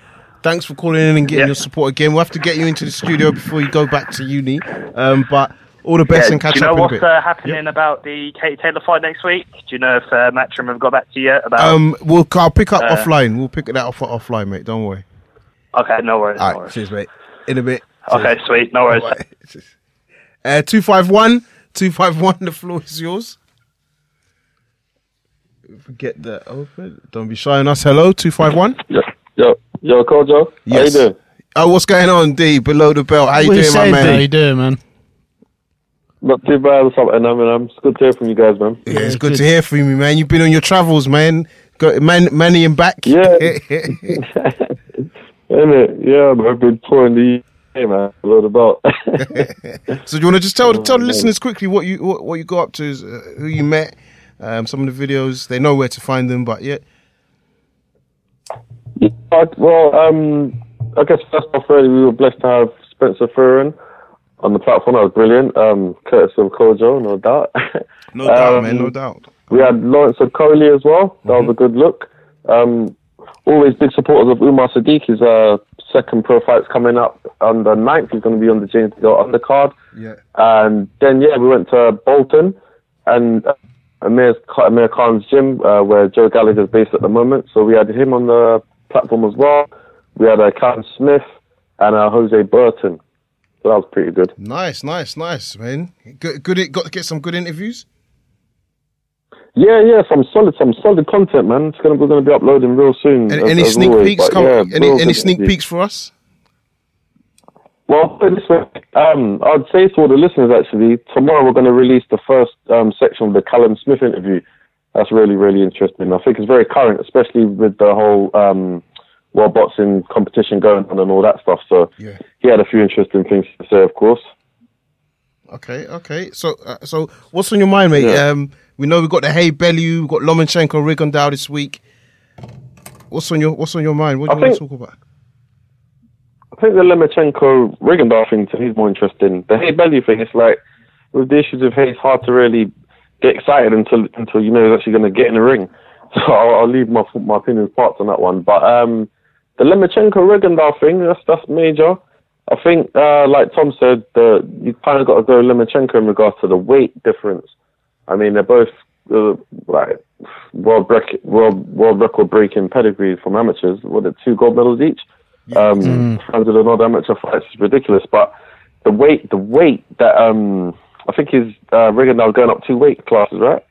Thanks for calling in and getting Yeah. your support again. We'll have to get you into the studio before you go back to uni. Um, but all the best Yeah, and catch up. do you know up what's uh, happening about the Katie Taylor fight next week? Do you know if uh, Matchroom have got back to you yet about? Um, we'll I'll pick up Uh, offline. We'll pick that up offline, mate. Don't worry. okay, no worries. All no right, worries. cheers, mate. In a bit. Okay, sweet. No worries. Uh, 251, 251, the floor is yours. Get that open. Don't be shy on us. Hello, 251. Yo, yo, yo, Kojo. Yes. How you doing? Oh, what's going on, D? Below the belt. How you What you doing, my man? D? How you doing, man? Not too bad or something. I mean, I'm it's good to hear from you guys, man. Yeah, it's good good. to hear from you, man. You've been on your travels, man. Got man, Manny and back. Yeah. Isn't it? Yeah, man, I've been touring the UK, man. A lot about. so do you want to just tell tell the listeners quickly what you what, what you got up to, is, uh, who you met, um, some of the videos. They know where to find them, but yeah, Uh, well, um, I guess first off, really, we were blessed to have Spencer Fearon on the platform. That was brilliant. Um, Curtis of Kojo, no doubt. no doubt, Um, man, no doubt. We had Lawrence Okoli as well. That was a good look. Um, always big supporters of Umar Sadiq. His uh, second pro fight's coming up on the 9th. He's going to be on the James Go undercard. Yeah, And then, yeah, we went to Bolton and uh, Amir, Amir Khan's gym, uh, where Joe Gallagher's based at the moment. So we had him on the platform as well. We had uh, Callum Smith and uh, Jose Burton. So that was pretty good. nice, nice, nice, man. Good, good. Got to get some good interviews. Yeah, yeah, some solid, some solid content, man. It's gonna we're gonna be uploading real soon. Any, as- any as sneak always, peeks? Come. yeah, any any sneak peeks for us? Well, put this way, um, I'd say to all the listeners actually, tomorrow we're going to release the first um, section of the Callum Smith interview. That's really, really interesting. I think it's very current, especially with the whole um, world boxing competition going on and all that stuff. So Yeah. he had a few interesting things to say, of course. Okay, okay. So, uh, so what's on your mind, mate? Yeah. Um, we know we've got the Haye Bellew, we've got Lomachenko, Rigondeaux this week. What's on your What's on your mind? What do I you want to think- talk about? I think the Lomachenko Rigondeaux thing to me is more interesting. The Haye Bellew thing, it's like with the issues of Haye, it's hard to really get excited until until you know he's actually going to get in the ring. So I'll, I'll leave my my opinions parts on that one. But um, the Lomachenko Rigondeaux thing, that's that's major. I think, uh, like Tom said, the you kind of got to go Lomachenko in regards to the weight difference. I mean, they're both uh, like world rec- world world record breaking pedigree from amateurs. What are two gold medals each? Um, hundred and odd amateur fights is ridiculous. But the weight, the weight that um, I think is uh, now going up two weight classes, right?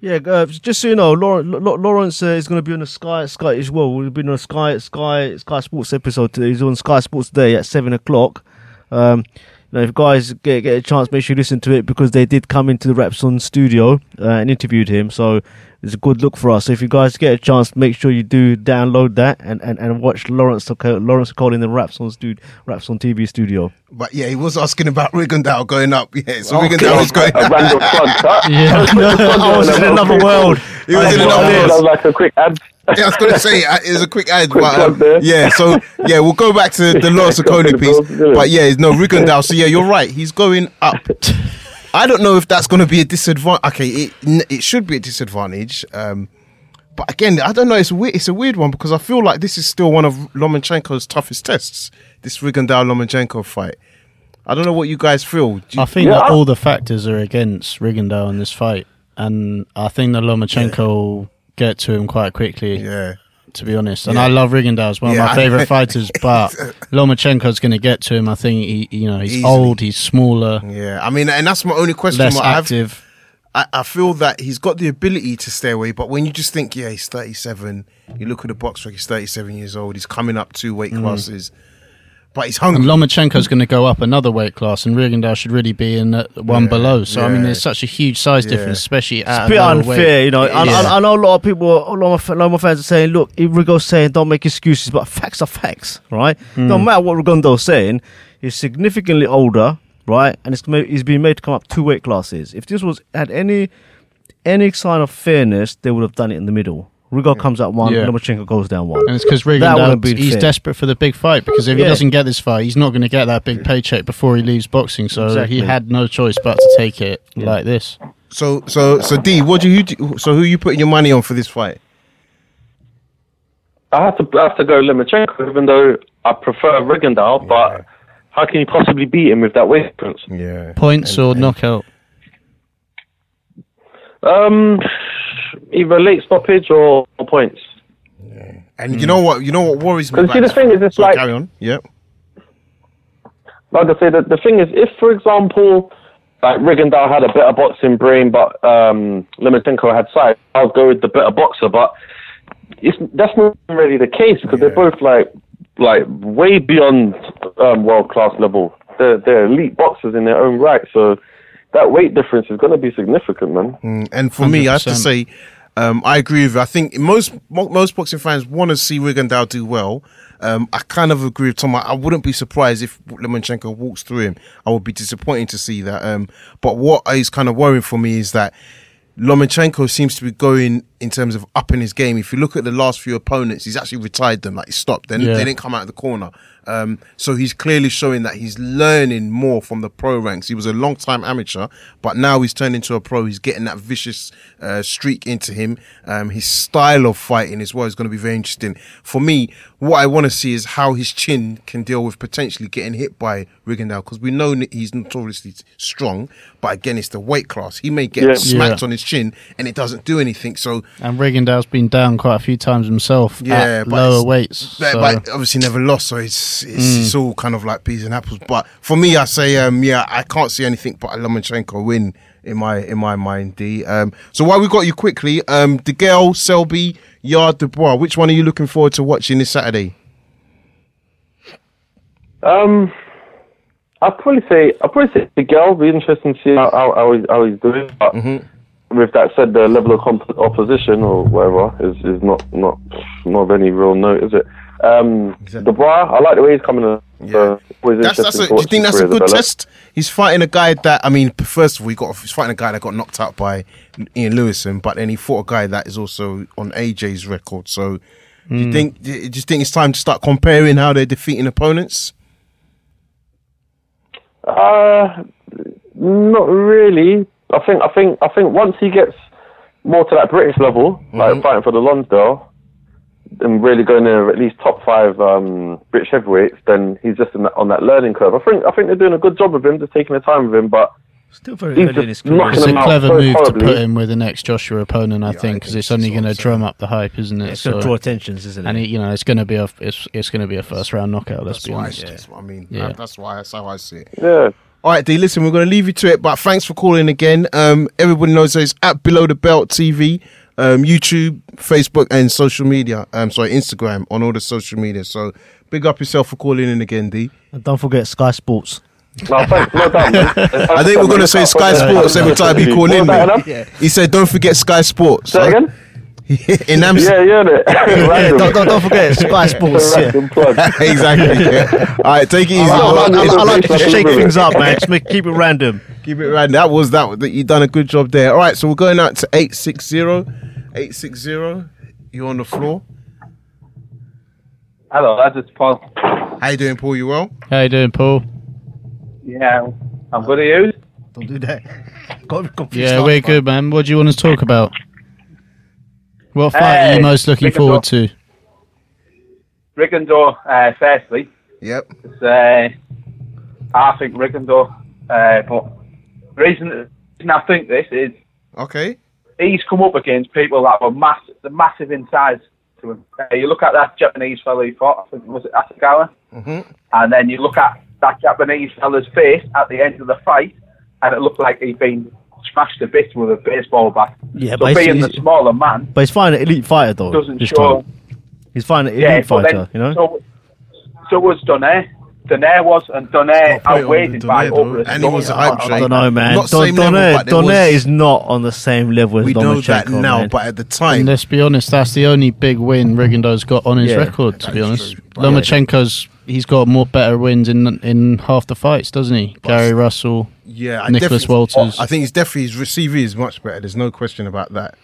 Yeah, uh, just so you know, Lawrence, Lawrence uh, is going to be on the Sky Sky as well. We've been on a Sky Sky Sky Sports episode. Today. He's on Sky Sports today at seven o'clock. Um, know, if guys get get a chance, make sure you listen to it because they did come into the Wraps on studio uh, and interviewed him. So it's a good look for us. So if you guys get a chance, make sure you do download that and, and, and watch Lawrence Lawrence Cole in the Wraps on studio, Wraps on TV studio. But yeah, he was asking about Rigondeaux going up. Yeah, so Okay. Rigondeaux was going a up. random plug. Huh? Yeah, I was in another world. He was in another world. That was like a quick ad. Yeah, I was going to say it's a quick ad, Quick but um, yeah. So yeah, we'll go back to the Lawrence Okoli piece. But yeah, no Rigondeaux. So yeah, you're right. He's going up. I don't know if that's going to be a disadvantage. Okay, it it should be a disadvantage. Um, but again, I don't know. It's a weird, it's a weird one because I feel like this is still one of Lomachenko's toughest tests. This Rigondeaux Lomachenko fight. I don't know what you guys feel. You- I think that all the factors are against Rigondeaux in this fight, and I think that Lomachenko will get to him quite quickly. Yeah. To be honest, and Yeah. I love Rigondeaux as one Yeah, of my favorite fighters, but Lomachenko's going to get to him. I think he, you know, he's Easily. old, he's smaller, Yeah, I mean, and that's my only question. less mark. I have- active. I, I feel that he's got the ability to stay away, but when you just think, yeah, he's 37, you look at the box record, he's 37 years old, he's coming up two weight Mm. classes, but he's And hungry. Lomachenko's going to go up another weight class, and Rigondeaux should really be in one Yeah, below. So I mean, there's such a huge size Yeah. difference, especially at It's a bit unfair, weight. you know. I, Yeah. I, I know a lot of people, a lot of, a lot of my fans are saying, look, Rigo's saying don't make excuses, but facts are facts, right? Hmm. No matter what Rigondeaux's saying, he's significantly older, right? And it's he's been made to come up two weight classes. If this was had any any sign of fairness, they would have done it in the middle. Rigo comes up one, Yeah. Lomachenko goes down one. And it's because That wouldn't Rigondeaux—he's fair. desperate for the big fight because if he doesn't get this fight, he's not going to get that big paycheck before he leaves boxing. So Exactly. he had no choice but to take it like this. So, so, so, D, what do you, do- so who are you putting your money on for this fight? I have to I have to go Lomachenko, even though I prefer Rigondeaux. But how can you possibly beat him with that weight difference? Yeah. Points or knockout? Um, either late stoppage or, or points. And you know what? You know what worries me. Because see, the thing is, it's Sorry, like carry on. Yep. like I say, the, the thing is, if for example, like Rigondeaux had a better boxing brain, but um, Lomachenko had size, I'll go with the better boxer. But it's that's not really the case because they're both like like way beyond um, world class level. They're they're elite boxers in their own right. So that weight difference is going to be significant, man. Mm, and for me, I have to say, um, I agree with you. I think most most boxing fans want to see Rigondeaux do well. Um, I kind of agree with Tom. I, I wouldn't be surprised if Lomachenko walks through him. I would be disappointed to see that. Um, but what is kind of worrying for me is that Lomachenko seems to be going in terms of upping his game. If you look at the last few opponents, he's actually retired them. Like he stopped. They, Yeah. they didn't come out of the corner. Um, so he's clearly showing that he's learning more from the pro ranks. He was a long time amateur, but now he's turned into a pro. He's getting that vicious uh, streak into him. Um, his style of fighting as well is going to be very interesting. For me, what I want to see is how his chin can deal with potentially getting hit by Rigondeaux because we know he's notoriously strong, but again, it's the weight class. He may get Yeah. smacked Yeah. on his chin and it doesn't do anything. So And Rigondeaux's been down quite a few times himself yeah, at but lower weights. But, so- but obviously never lost, so it's it's, Mm. it's all kind of like peas and apples. But for me, I say, um, yeah, I can't see anything but a Lomachenko win in my in my mind. D. Um, so while we got you quickly, um, DeGale, Selby, Yarde, Dubois. Which one are you looking forward to watching this Saturday? Um, I'd probably say I'd probably say the girl. Be interesting to see how how, how, he, how he's doing. But with that said, the level of comp- opposition or whatever is, is not not not of any real note, is it? Um, Dubois, I like the way he's coming. in. So always That's, that's a, do you think that's a good test? He's fighting a guy that I mean, first of all, he got he's fighting a guy that got knocked out by Ian Lewison, but then he fought a guy that is also on AJ's record. So, do you Mm. think do you think it's time to start comparing how they're defeating opponents? Uh, not really. I think I think I think once he gets more to that British level, like fighting for the Lonsdale, and really going to at least top five um, British heavyweights, then he's just in that, on that learning curve. I think I think they're doing a good job of him, just taking the time with him, but still very he's early in his career. it's a clever so move to put him with the next Joshua opponent, I think, because it's only going to drum up the hype, isn't it? It's gonna draw attentions, isn't And it? it, you know, it's going to be a it's, it's going to be a first round knockout. Let's That's be why I, honest. that's what I mean. Yeah. That's why that's how I see it. Yeah. All right, D. Listen, we're going to leave you to it, but thanks for calling again. Um, everybody knows that it's at Below the Belt TV, um, YouTube, Facebook, and social media. Um, sorry, Instagram on all the social media. So big up yourself for calling in again, D. And don't forget Sky Sports. No, thanks, no doubt, man. I think we're going to say Sky Sports every time you call in. Was that mate. enough? He said, "Don't forget Sky Sports." Say again? in Amsterdam. Yeah, yeah, Yeah, don't, don't, don't forget Sky Sports. Yeah. Exactly. Yeah. All right, take it easy. I, I- bro. I- I like to Random. shake things up, man. Just make, keep it random. Keep it right. That was that. that You done a good job there. All right, so we're going out to 860. 860. You're on the floor. Hello, lads. It's Paul. How you doing, Paul? You well? How you doing, Paul? Yeah, I'm good at you. Don't do that. Got me confused Yeah, we're the good, man. What do you want to talk about? What fight are you Uh, most looking Rick and forward Dor- to? Rigondeaux, uh, firstly. Yep. It's, uh, I think Rigondeaux, uh, but the reason, the reason I think this is Okay. He's come up against people that were massive, the massive in size to him. Uh, you look at that Japanese fellow he fought, I think was it Asagawa, hmm and then you look at that Japanese fella's face at the end of the fight, and it looked like he'd been smashed to bits with a baseball bat. Yeah, so but being he's- the smaller man But he's an elite fighter though. doesn't show. time. He's Yeah, elite but fighter. then, you know. so, so was Donaire. Donaire was, and Donaire outweighed him by over And he was a stone. I don't know, man. Not Don, Donaire, Donaire is not on the same level as We know that now, man. but at the And time, let's be honest, that's the only big win Rigondeaux's got on his Yeah, record. To be honest, true. Lomachenko's he's got more better wins in in half the fights, doesn't he? Gary Russell, yeah, I Nicholas Walters. I think he's definitely his receiver is much better. There's no question about that.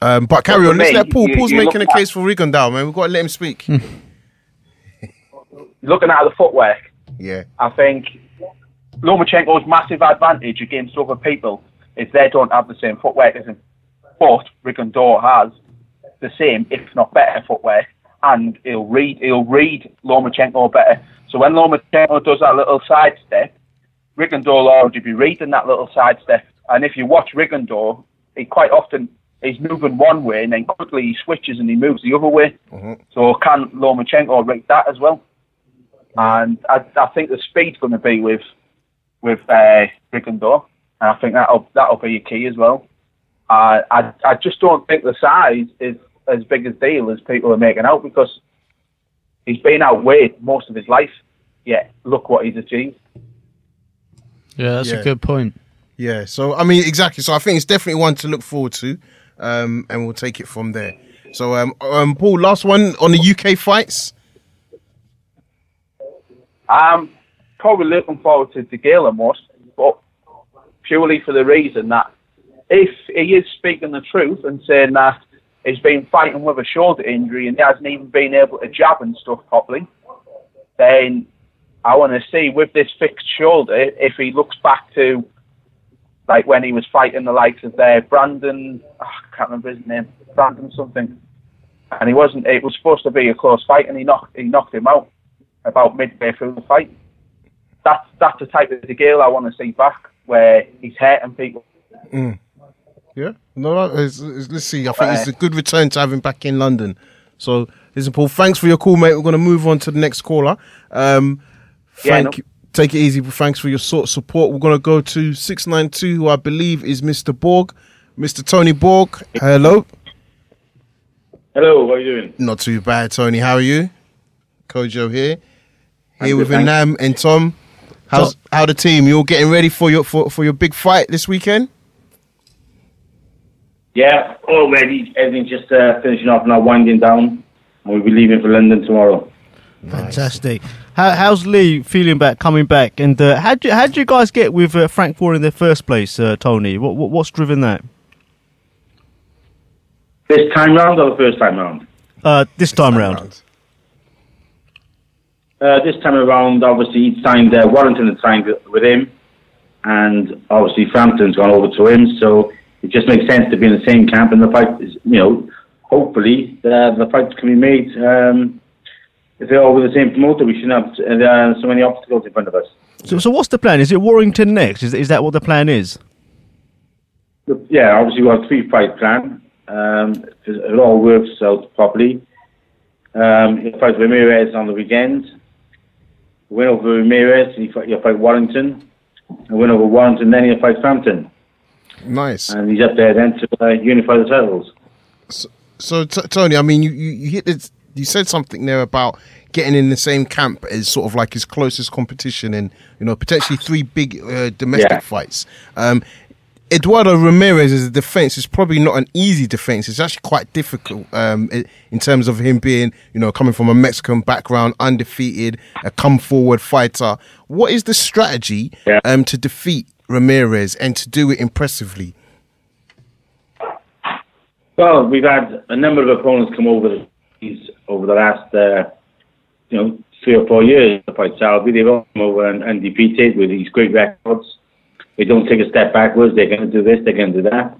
Um, but carry But on. for Let's me, let Paul. you- Paul's you making a look at- case for Rigondeaux, man. We've got to let him speak. Looking at the footwork, yeah. I think Lomachenko's massive advantage against other people is they don't have the same footwork as him. But Rigondeaux has the same, if not better, footwork, and he'll read he'll read Lomachenko better. So when Lomachenko does that little sidestep, Rigondeaux will already be reading that little sidestep. And if you watch Rigondeaux, he quite often he's moving one way and then quickly he switches and he moves the other way. Mm-hmm. So can Lomachenko read that as well? And I, I think the speed's going to be with with uh, Rigondeaux, and I think that'll that'll be a key as well. Uh, I I just don't think the size is as big a deal as people are making out because he's been outweighed most of his life. Yet look what he's achieved. yeah, that's Yeah. a good point. Yeah, so I mean, exactly. So I think it's definitely one to look forward to, um, and we'll take it from there. So, um, um, Paul, last one on the UK fights. I'm probably looking forward to DeGale most, but purely for the reason that if he is speaking the truth and saying that he's been fighting with a shoulder injury and he hasn't even been able to jab and stuff properly, then I want to see with this fixed shoulder if he looks back to like when he was fighting the likes of there Brandon, oh, I can't remember his name, Brandon something, and he wasn't. It was supposed to be a close fight, and he knocked he knocked him out about midway through the fight. That's that's the type of DeGale I want to see back, where he's hurting people. Mm. Yeah, no, no it's, it's- let's see. I think it's a good return to have him back in London. So, listen, Paul, thanks for your call, mate. We're going to move on to the next caller. Um, Yeah, thank no- Take it easy, but thanks for your sort of support. We're going to go to 692, who I believe is Mr. Borg. Mr. Tony Borg, hello. Hello, how are you doing? Not too bad, Tony. How are you? Kojo here. I'm Here with thanks. Nam and Tom. How's how the team? You all getting ready for your for, for your big fight this weekend? Yeah, already. Everything's just uh, finishing off now, winding down. And we'll be leaving for London tomorrow. Fantastic. How, how's Lee feeling back, coming back? And uh, how do how do you guys get with uh, Frank Warren in the first place, uh, Tony? What, what what's driven that? This time round or the first time round? Uh, this time round. Uh, this time around, obviously, he signed, uh, Warrington had signed with him, and obviously Frampton's gone over to him, so it just makes sense to be in the same camp, and the fight is, you know, hopefully the, the fight can be made. Um, if they're all with the same promoter, we shouldn't have uh, so many obstacles in front of us. So, so what's the plan? Is it Warrington next? Is is that what the plan is? Yeah, obviously we have a three-fight plan. Um, if it all works out properly. Um, you fight Ramirez on the weekend. Win over Ramirez, you fight, fight Warrington. And win over Warrington, then you fight Frampton. Nice. And he's up there then to uh, unify the titles. So, t- Tony, I mean, you, you, you hit this, you said something there about getting in the same camp as sort of like his closest competition, and you know potentially three big uh, domestic Yeah. fights. Um, Eduardo Ramirez as a defense is probably not an easy defense. It's actually quite difficult um, in terms of him being, you know, coming from a Mexican background, undefeated, a come forward fighter. What is the strategy um, to defeat Ramirez and to do it impressively? Well, we've had a number of opponents come over these over the last, uh, you know, three or four years to fight Selby. They've all come over and, and defeated with these great records. They don't take a step backwards. They're going to do this. They're going to do that.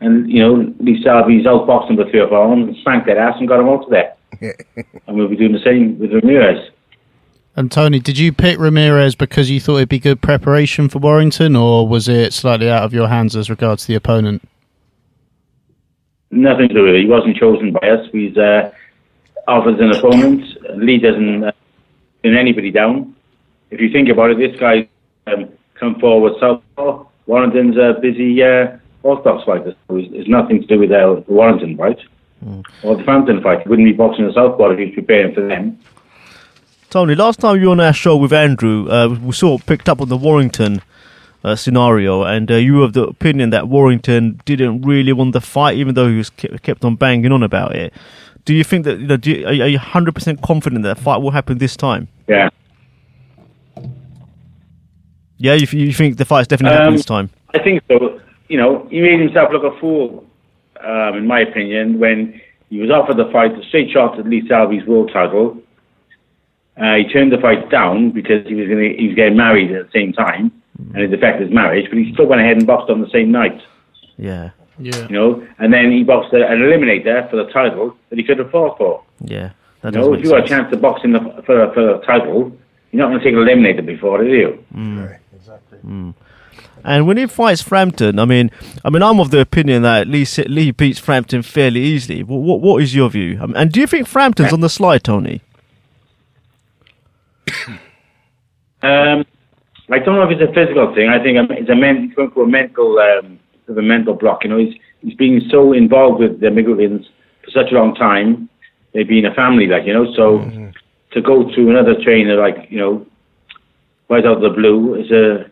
and you know Lee Selby's outboxing for three or four rounds and spanked that ass and got him out of there. and we'll be doing the same with Ramirez. And Tony, did you pick Ramirez because you thought it'd be good preparation for Warrington, or was it slightly out of your hands as regards the opponent? Nothing to do with it. He wasn't chosen by us. He's uh, offered an opponent. Lee doesn't uh, pin anybody down. If you think about it, this guy um, come forward southpaw. Warrington's a busy uh, orthodox fighter. So it's, it's nothing to do with uh, the Warrington fight or the Frampton fight. He wouldn't be boxing the southpaw if he was preparing for them. Tony, last time you were on our show with Andrew, uh, we sort of picked up on the Warrington uh, scenario, and uh, you were of the opinion that Warrington didn't really want the fight, even though he was kept on banging on about it. Do you think that you know? Do you, are you- are you hundred percent confident that the fight will happen this time? Yeah. Yeah, you, you think the fight's definitely happening Um, this time? I think so. You know, he made himself look a fool, um, in my opinion, when he was offered the fight, the straight shot at Lee Selby's world title. Uh, he turned the fight down because he was gonna, he was getting married at the same time, and it affected his marriage. But he still went ahead and boxed on the same night. Yeah, Yeah. You know, and then he boxed a- an eliminator for the title that he could have fought for. yeah. That You does know, if you got a chance to box in the, for for the title, you're not going to take an eliminator before, are you? Mm. Mm. And when he fights Frampton, I mean, I mean, I'm of the opinion that Lee Lee beats Frampton fairly easily. What what, what is your view? Um, and do you think Frampton's on the slide, Tony? Um, I don't know if it's a physical thing. I think it's a men, he's going a mental, um, sort of a mental block. You know, he's he's been so involved with the McGuigans for such a long time. They've been a family, like you know. So to go to another trainer, like you know, right out of the blue, is a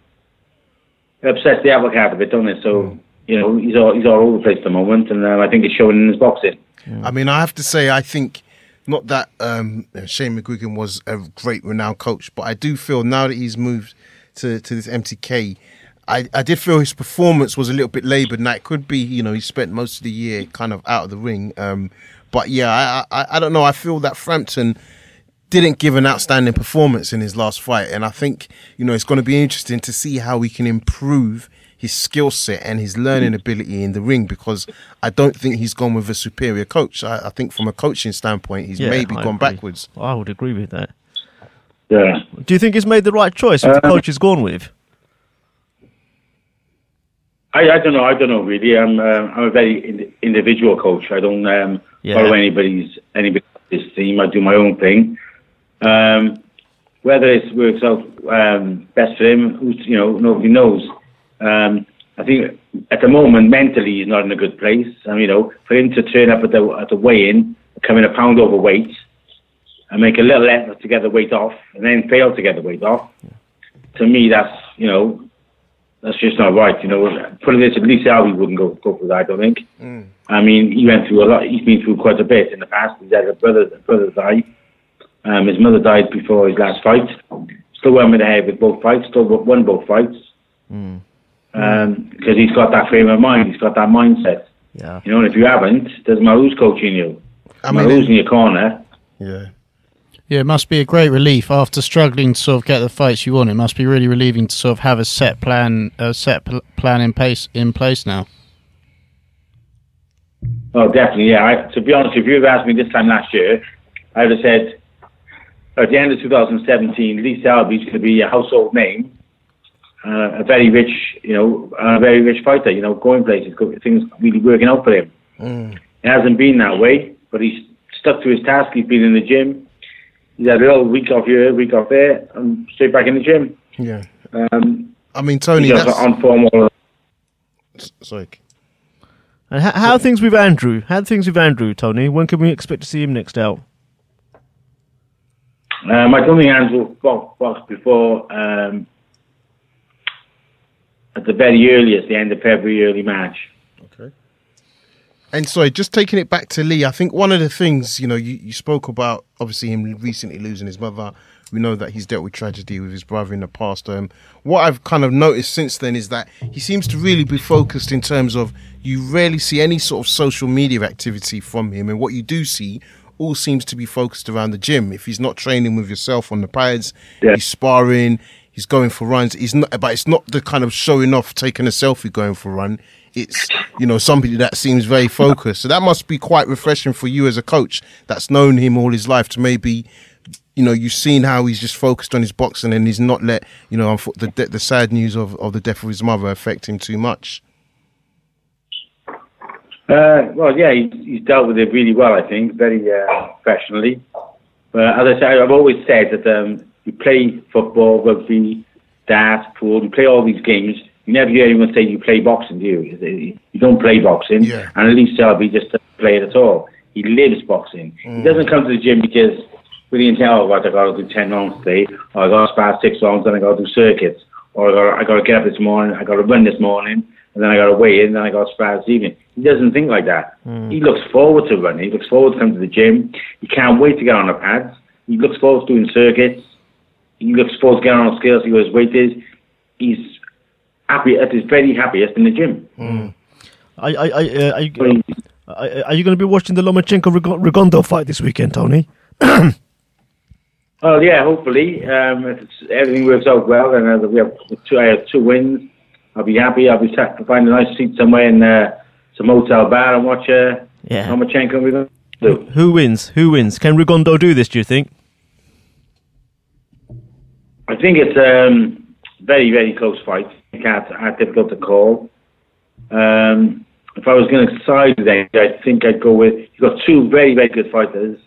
upsets the apple cart a bit, don't it? So you know, he's all he's all over the place at the moment, and um, I think it's showing in his boxing. I mean, I have to say, I think not that um, Shane McGuigan was a great renowned coach, but I do feel now that he's moved to, to this MTK, I, I did feel his performance was a little bit laboured, and that could be, you know, he spent most of the year kind of out of the ring. Um, but yeah, I, I, I don't know. I feel that Frampton didn't give an outstanding performance in his last fight, and I think you know it's going to be interesting to see how he can improve his skill set and his learning ability in the ring because I don't think he's gone with a superior coach. I, I think from a coaching standpoint, he's Yeah, maybe I gone agree. backwards. I would agree with that. Yeah. Do you think he's made the right choice with the Uh, coach he's gone with? I, I don't know. I don't know really. I'm uh, I'm a very ind- individual coach. I don't um, Yeah. follow anybody's anybody's team. I do my own thing. Um, whether it works out um, best for him, who's you know nobody knows. Um, I think at the moment mentally he's not in a good place. Um, you know, for him to turn up at the at the weigh-in, come in a pound overweight, and make a little effort to get the weight off, and then fail to get the weight off. To me, that's you know that's just not right. You know, putting this at Lee Selby wouldn't go go for that. I don't think. I mean, he went through a lot. He's been through quite a bit in the past. He's had a brother, a brother die. Um, his mother died before his last fight. Still went with the head with both fights. Still won both fights. Um, because he's got that frame of mind. He's got that mindset. Yeah. You know, and if you haven't, doesn't matter who's coaching you. I I mean, mean, who's in your corner. Yeah. Yeah, it must be a great relief after struggling to sort of get the fights you want. It must be really relieving to sort of have a set plan, a set pl- plan in place in place now. Oh, definitely, yeah. I, to be honest, if you had asked me this time last year, I would have said at the end of 2017, Lee Selby's going to be a household name, uh, a very rich, you know, a very rich fighter. You know, going places, things really working out for him. Mm. It hasn't been that way, but he's stuck to his task. He's been in the gym. He's had a little week off here, week off there, and straight back in the gym. Yeah. Um, I mean, Tony, he's that's on form. All sorry. And how, how are things with Andrew? How are things with Andrew, Tony? When can we expect to see him next out? Um, I don't think Andrew will box, box before um, at the very earliest, the end of February, early March. Okay. And sorry, just taking it back to Lee, I think one of the things, you know, you, you spoke about obviously him recently losing his mother. We know that he's dealt with tragedy with his brother in the past. Um, what I've kind of noticed since then is that he seems to really be focused in terms of you rarely see any sort of social media activity from him. And what you do see all seems to be focused around the gym. If he's not training with yourself on the pads, he's sparring, he's going for runs. He's not, but it's not the kind of showing off, taking a selfie, going for a run. it's you know somebody that seems very focused. So that must be quite refreshing for you as a coach that's known him all his life to maybe. You know, you've seen how he's just focused on his boxing and he's not let you know the the sad news of, of the death of his mother affect him too much. Uh, well, yeah, he's, he's dealt with it really well, I think, very uh, professionally. But as I say, I've always said that um, you play football, rugby, darts, pool, you play all these games. You never hear anyone say you play boxing, do you? You don't play boxing, Yeah. and at Lee Selby just doesn't play it at all. He lives boxing. He doesn't come to the gym because with the intent, oh, what, I got to do 10 rounds today, or I got to spar six rounds, then I got to do circuits, or I got, I got to get up this morning, I got to run this morning, and then I got to weigh in, then I got to spar this evening. He doesn't think like that. He looks forward to running. He looks forward to coming to the gym. He can't wait to get on the pads. He looks forward to doing circuits. He looks forward to getting on the scales, He his weight is. He's happy at his very happiest in the gym. Are, are, are, uh, are, you, are, are you going to be watching the Lomachenko Rigondeaux fight this weekend, Tony? Well, yeah, hopefully, um, if it's, everything works out well, and uh, we have two, I have two wins, I'll be happy. I'll be sat, find a nice seat somewhere in uh, some hotel bar and watch uh, Yeah. Lomachenko. We're going Who, who wins? Who wins? Can Rigondeaux do this? Do you think? I think it's um, very, very close fight. I can't, uh, difficult to call. Um, if I was going to side then, I think I'd go with. You've got two very, very good fighters.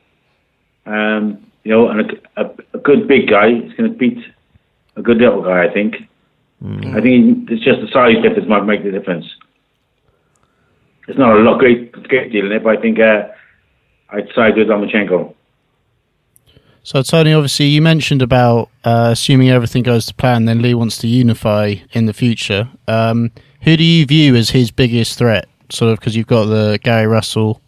Um, you know, and a, a, a good big guy is going to beat a good little guy. I think. I think it's just the size difference might make the difference. It's not a lot great, great deal in it, but I think uh, I'd side with Lomachenko. So, Tony, obviously, you mentioned about uh, assuming everything goes to plan, then Lee wants to unify in the future. Um, who do you view as his biggest threat? Sort of because you've got the Gary Russell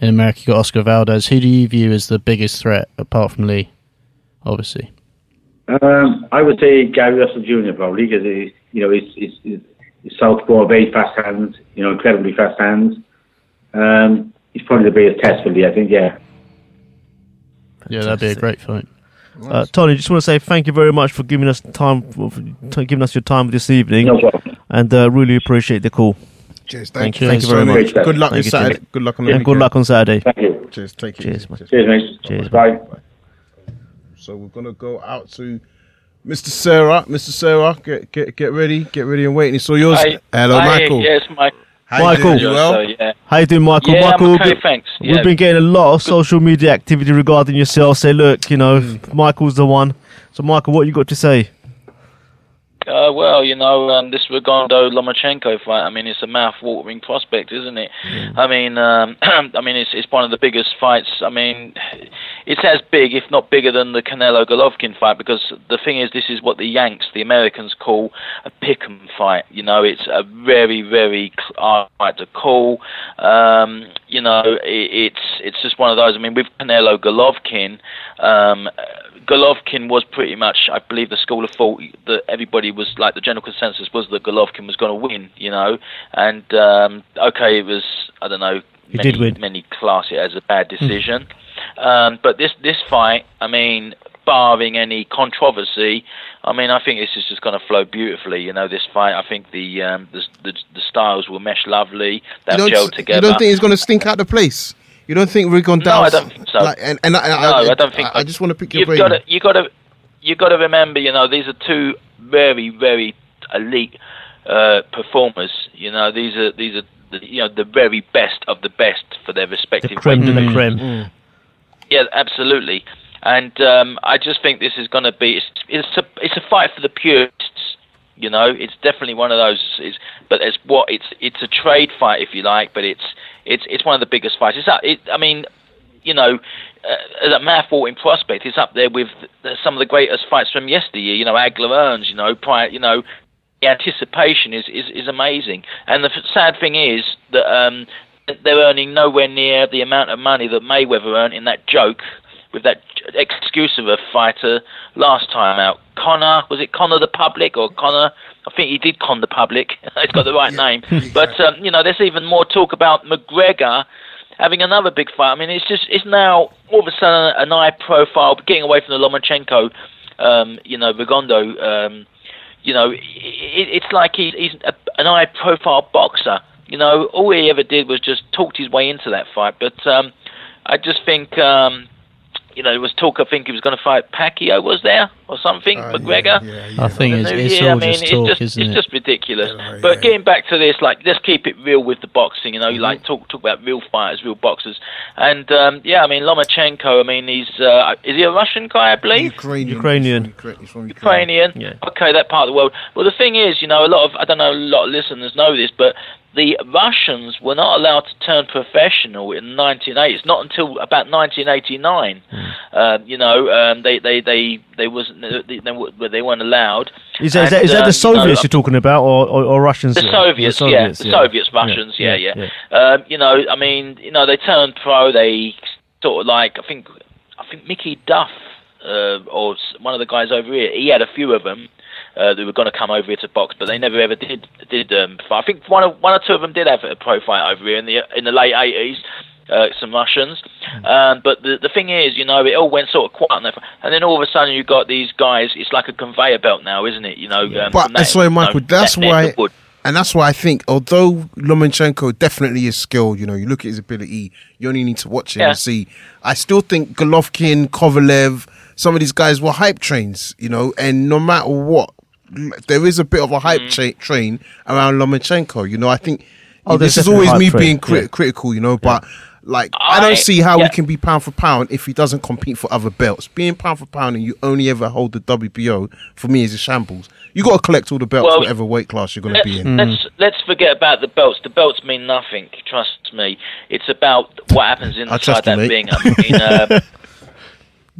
in America, you've got Oscar Valdez. Who do you view as the biggest threat apart from Lee? Obviously. Um, I would say Gary Russell Jr. probably because he, you know, he's, he's, he's, he's southpaw, very fast hands, you know, incredibly fast hands. Um, he's probably the biggest test for Lee, I think. Yeah. Yeah, that'd be a great fight. Uh, Tony, just want to say thank you very much for giving us time, for for giving us your time this evening, No problem. and uh, really appreciate the call. Cheers. Thank Thank, you. you. Thank you very so much. Good luck Thank this. Saturday. Good luck on the Yeah, good luck on Saturday. Thank you. Cheers. Take it. Cheers, easy. Cheers. Cheers, mate. Cheers, Bye. So we're gonna go out to Mr. Sarah. Mr. Sarah, get get get ready, get ready and waiting. It's all yours. Hi. Hello, Hi, Michael. Yes, Mike. How you Michael. doing? Well? So, yeah. How you doing, Michael? Yeah, I'm Michael, okay, we- thanks. We've been getting a lot of social media activity regarding yourself. Say, look, you know, mm. Michael's the one. So, Michael, what you got to say? Uh, well, you know, um, this Rigondeaux Lomachenko fight. I mean, it's a mouth-watering prospect, isn't it? I mean, um, I mean, it's it's one of the biggest fights. I mean, it's as big, if not bigger, than the Canelo Golovkin fight. Because the thing is, this is what the Yanks, the Americans, call a pick'em fight. You know, it's a very, very hard fight to call. Um, you know, it, it's it's just one of those. I mean, with Canelo Golovkin. Golovkin was pretty much, I believe, the school of thought that everybody was like the general consensus was that Golovkin was going to win, you know, and um, okay, it was I don't know, He many, did win. many class it as a bad decision, um, but this this fight, I mean, barring any controversy, I mean, I think this is just going to flow beautifully, you know, this fight. I think the um, the, the the styles will mesh lovely, they'll gel together. you don't think he's gonna stink out the place? You don't think Rigon No, I Dow's don't think so. Like, and, and I, no, I, don't think. I, I just want to pick your you've brain. got to, you got to, you got to remember, you know, these are two very, very elite uh, performers. You know, these are these are the, you know the very best of the best for their respective. The Creme de weight la divisions. creme. Yeah, absolutely. And um, I just think this is going to be it's, it's a it's a fight for the purists. You know, it's definitely one of those. It's, but it's what it's it's a trade fight, if you like. But it's it's it's one of the biggest fights. It's up. It, I mean, you know, uh, a math in prospect, it's up there with some of the greatest fights from yesteryear. You know, Hagler Hearns. You know, prior. You know, the anticipation is, is, is amazing. And the sad thing is that um, they're earning nowhere near the amount of money that Mayweather earned in that joke with that excuse of a fighter last time out. Connor, was it Connor the Public or Connor? I think he did con the public. He's got the right name. But, um, you know, there's even more talk about McGregor having another big fight. I mean, it's just, it's now all of a sudden an eye profile, getting away from the Lomachenko, um, you know, Rigondeaux, um, you know, it, it's like he's, he's a, an eye profile boxer. You know, all he ever did was just talked his way into that fight. But um, I just think, um, you know, there was talk. I think he was going to fight Pacquiao. Was there or something? McGregor. I think The it's, it's year, all I mean, just it's talk, just, isn't it's it? just ridiculous. but getting back to this, like, let's keep it real with the boxing. You know, Mm-hmm. like talk talk about real fighters, real boxers. And um, yeah, I mean, Lomachenko. I mean, he's uh, is he a Russian guy? I believe. Ukrainian. Ukrainian. He's Ukrainian. Yeah. Okay, that part of the world. Well, the thing is, you know, a lot of I don't know, a lot of listeners know this, but the Russians were not allowed to turn professional in 1980s. Not until about 1989. Hmm. Um, you know, um, they they they they wasn't they, they, were- they weren't allowed. Is that, And, is that um, the Soviets you know, you're talking about, or, or, or Russians? the Soviets, yeah, the Soviets, Russians, yeah, yeah. Um, you know, I mean, you know, they turned pro. They sort of like, I think, I think Mickey Duff uh, or one of the guys over here. He had a few of them. Uh, that were going to come over here to box, but they never ever did. Did um. I think one of one or two of them did have a pro fight over here in the in the late eighties. Uh, some Russians, um, but the the thing is, you know, it all went sort of quiet, on that, and then all of a sudden you got these guys. It's like a conveyor belt now, isn't it? You know, um, But from that's that- why, you know, Michael. That's that why, and that's why I think, although Lomachenko definitely is skilled, you know, you look at his ability, you only need to watch him Yeah. and see. I still think Golovkin, Kovalev, some of these guys were hype trains, you know, and no matter what, there is a bit of a hype Mm. cha- train around Lomachenko. You know, I think Oh, this is always me train, being crit- yeah. critical, you know, but. Like I, I- don't see how yeah. we can be pound for pound if he doesn't compete for other belts. Being pound for pound and you only ever hold the WBO for me is a shambles. You got to collect all the belts, Well, whatever weight class you're going to be in. let's let's forget about the belts. The belts mean nothing. Trust me. It's about what happens inside trust that mate. ring. I mean, uh,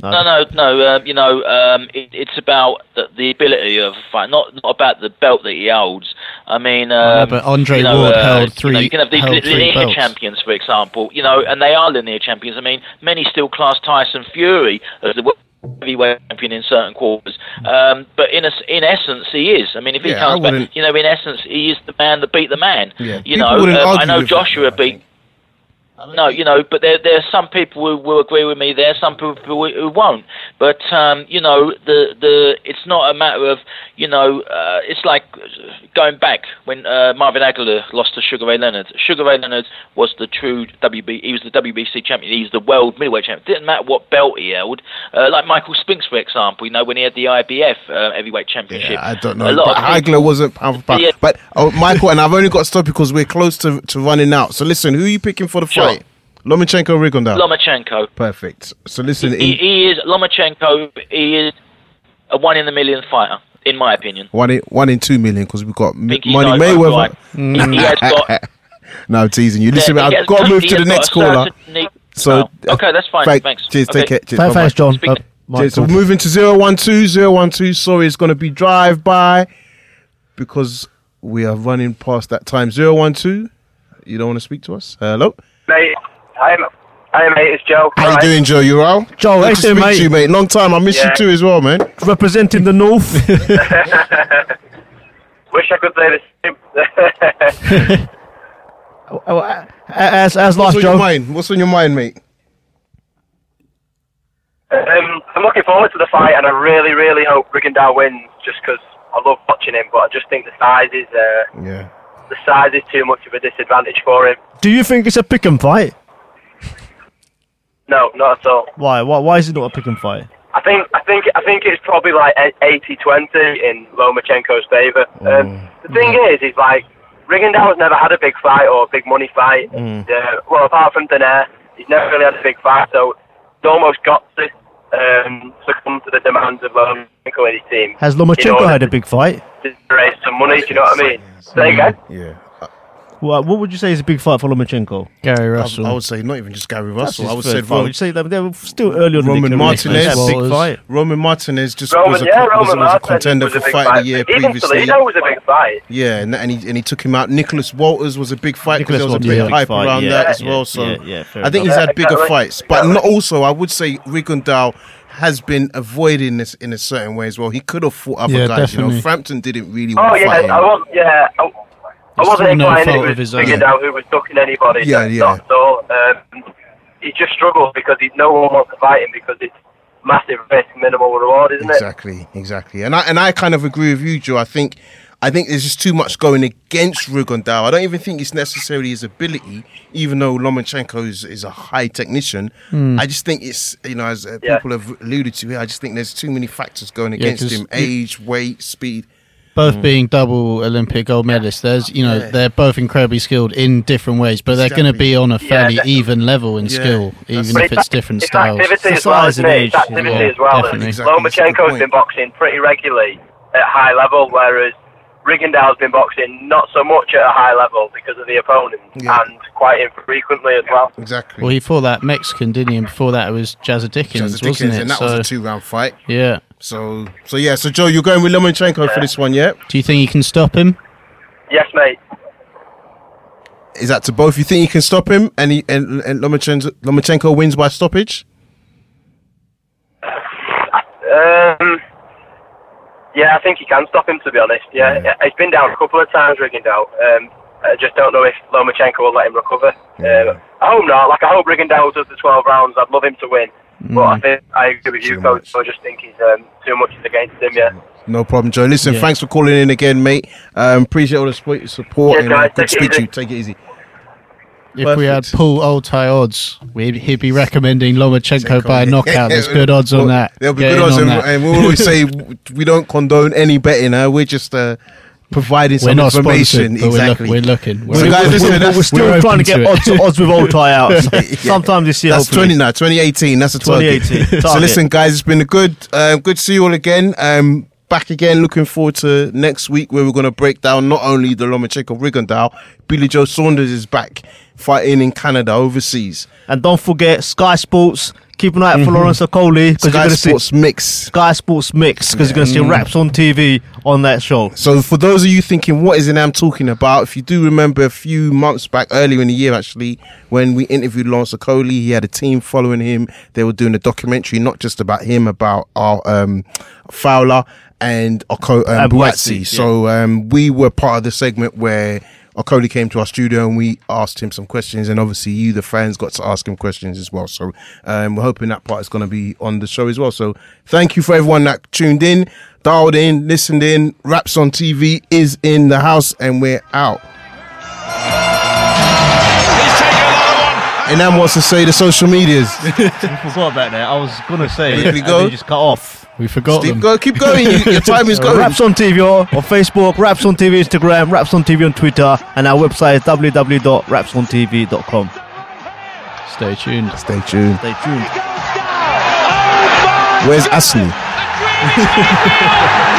no, no, no. Um, you know, um, it, it's about the, the ability of a fight, not not about the belt that he holds. I mean, um, I know, but Andre you know, Ward uh, held You, know, three- you can have these held li- linear belts. champions, for example. You know, and they are linear champions. I mean, many still class Tyson Fury as the heavyweight champion in certain quarters. Um, but in a, in essence, he is. I mean, if he Yeah, I comes back, wouldn't- you know, in essence, he is the man that beat the man. Yeah. You People know, um, I know with that, Joshua beat. No, you know, but there there are some people who will agree with me. There are some people who, won't. But um, you know, the the it's not a matter of you know, uh, it's like going back when uh, Marvin Hagler lost to Sugar Ray Leonard. Sugar Ray Leonard was the true WB. He was the WBC champion. He's the world middleweight champion. Didn't matter what belt he held. Uh, like Michael Spinks, for example. You know, when he had the IBF uh, heavyweight championship. Yeah, I don't A know, lot but Hagler wasn't pound for pound. Yeah. But oh, Michael, and I've only got to stop because we're close to, to running out. So listen, who are you picking for the Sure. Fight? Lomachenko, or Rigondeaux. Lomachenko. Perfect. So listen, He, in, he is Lomachenko. He is a one in a million fighter, in my opinion. one in one in two million because we've got M- think he's Money Mayweather. right. He- he has got- no, I'm teasing you. Listen, He I've got to move to the next caller. certain So Oh, okay, that's fine. Thank- Thanks. Cheers. Okay. Take care. Cheers. Thanks, bye-bye. thanks, John. Uh, Cheers. So we're moving to 012, 012. Sorry, it's going to be drive by because we are running past that time. 012, you don't want to speak to us? Hello? Mate, hi, hi mate, it's Joe. How you doing, Joe? You all? Joe, Good hey to there, speak mate. to you, mate. Long time. I miss Yeah. you too as well, man. Representing the North. Wish I could say the same. as as as What's on Joe. your mind? What's on your mind, mate? um, I'm looking forward to the fight, and I really, really hope Rigondeaux wins, just because I love watching him. But I just think the size is uh, Yeah. the size is too much of a disadvantage for him. Do you think it's a pick and fight? No, not at all. Why? Why? Why is it not a pick and fight? I think I think I think it's probably like 80-20 in Lomachenko's favour. Um, the thing is, is like Rigondeaux's never had a big fight or a big money fight. Mm. Uh, well, apart from Donaire's, he's never really had a big fight, so he's almost got to um, succumb to the demands of Lomachenko and his team. Has in Lomachenko order had a big fight? to raise some money? Do you know what I mean? Say again. Yeah. Well, what would you say is a big fight for Lomachenko? Gary Russell. I would say not even just Gary Russell. I would say fight. Would you say that they were still early on Roman their career. Martinez. They big fight. Roman Martinez just Roman, was a, yeah, was, Roman was a Martinez contender was for a fight fight. of the year Even previously. Toledo was a big fight. Yeah, and, and he and he took him out. Nicholas Walters was a big fight because Nicholas there was a bit was of big hype fight, around yeah, that as well. So yeah, yeah, I think enough. he's had bigger fights, but not also I would say Rigondeaux has been avoiding this in a certain way as well. He could have fought other Yeah, guys. You know. Frampton didn't really Oh to yeah, fight him. I was yeah. I, I wasn't through no implying fault it of was his own. Rigondeaux who was ducking anybody. Yeah, That's yeah. Not at. Um, he just struggles because he, no one wants to fight him because it's massive risk, minimal reward, isn't it? Exactly, exactly. And I and I kind of agree with you, Joe. I think I think there's just too much going against Rigondeaux. I don't even think it's necessarily his ability, even though Lomachenko is, is a high technician. Hmm. I just think it's, you know, as uh, Yeah. people have alluded to here, I just think there's too many factors going Yeah, him age, weight, speed. Both mm. being double Olympic gold medalists, there's you know Yeah. they're both incredibly skilled in different ways, but they're going to be on a fairly definitely. even level in Yeah. skill, even But if it's different it's styles. activity as well, isn't it? It's activity Yeah, as well. definitely. Lomachenko's been boxing pretty regularly at high level, whereas Rigondeaux's been boxing not so much at a high level because of the opponent Yeah. and quite infrequently as well. Exactly. Well, he fought that Mexican, didn't he? And before that, it was Jazza Dickens, Jazza wasn't Dickens, it? and that so, was a two round fight. yeah. So, so yeah. So, Joe, you're going with Lomachenko for this one, yeah? Do you think he can stop him? Yes, mate. Is that to both? You think you can stop him, and he, and, and Lomachenko, Lomachenko wins by stoppage? Um, yeah, I think he can stop him. To be honest, yeah, he's been down a couple of times, Rigondeaux. Um, I just don't know if Lomachenko will let him recover. Um, I hope not. Like I hope Rigondeaux does the 12 rounds. I'd love him to win, but I Mm. think I agree with you, coach. I just think he's um, too much is against him. Yeah. No problem, Joe. Listen, Yeah. thanks for calling in again, mate. Um, appreciate all the support, support Cheers, and uh, good Take to speak to you. Take it easy. If we had Perfect. Paul Oldtie odds, we'd, he'd be recommending Lomachenko by a knockout. There's good odds on Well, that. There'll be Get good odds, on and, that. and we always say we don't condone any betting. Huh? We're just uh, providing We're some information. sponsored, but we're look- exactly. we're looking. We're- guys, we're- we're- We're still trying to get to odds, odds with old tryouts. Yeah. Sometime this year, That's hopefully. 20 now, 2018. That's a target. 2018, so listen, guys, it's been a good, uh, good to see you all again. Um, back again. Looking forward to next week where we're going to break down not only the Lomachenko Rigondeaux, Billy Joe Saunders is back fighting in Canada overseas. And don't forget Sky Sports. Keep an eye out for Mhm. Lawrence Okolie because Sky you're going to Sports see Mix. Sky Sports Mix because you're going to see Wraps on TV on that show. So for those of you thinking, what is it I'm talking about? If you do remember a few months back, earlier in the year actually, when we interviewed Lawrence Okolie, he had a team following him. They were doing a documentary, not just about him, about our um, Fowler and Oko, um, Abuatsi, Buatsi. So um, we were part of the segment where Okolie came to our studio and we asked him some questions, and obviously you, the fans, got to ask him questions as well. So um, we're hoping that part is going to be on the show as well. So thank you for everyone that tuned in, dialed in, listened in. Wraps on TV is in the house, and we're out. And Nam wants to say the social medias. we forgot about that. I was going to say. Here we go. you just cut off. We forgot Steve, them. go, keep going. You, your time is going. Wraps on TV on on Facebook, Wraps on TV Instagram, Wraps on TV on Twitter, and our website is www.wrapsontv.com. Stay tuned. Stay tuned. Stay tuned. Where's Ashley?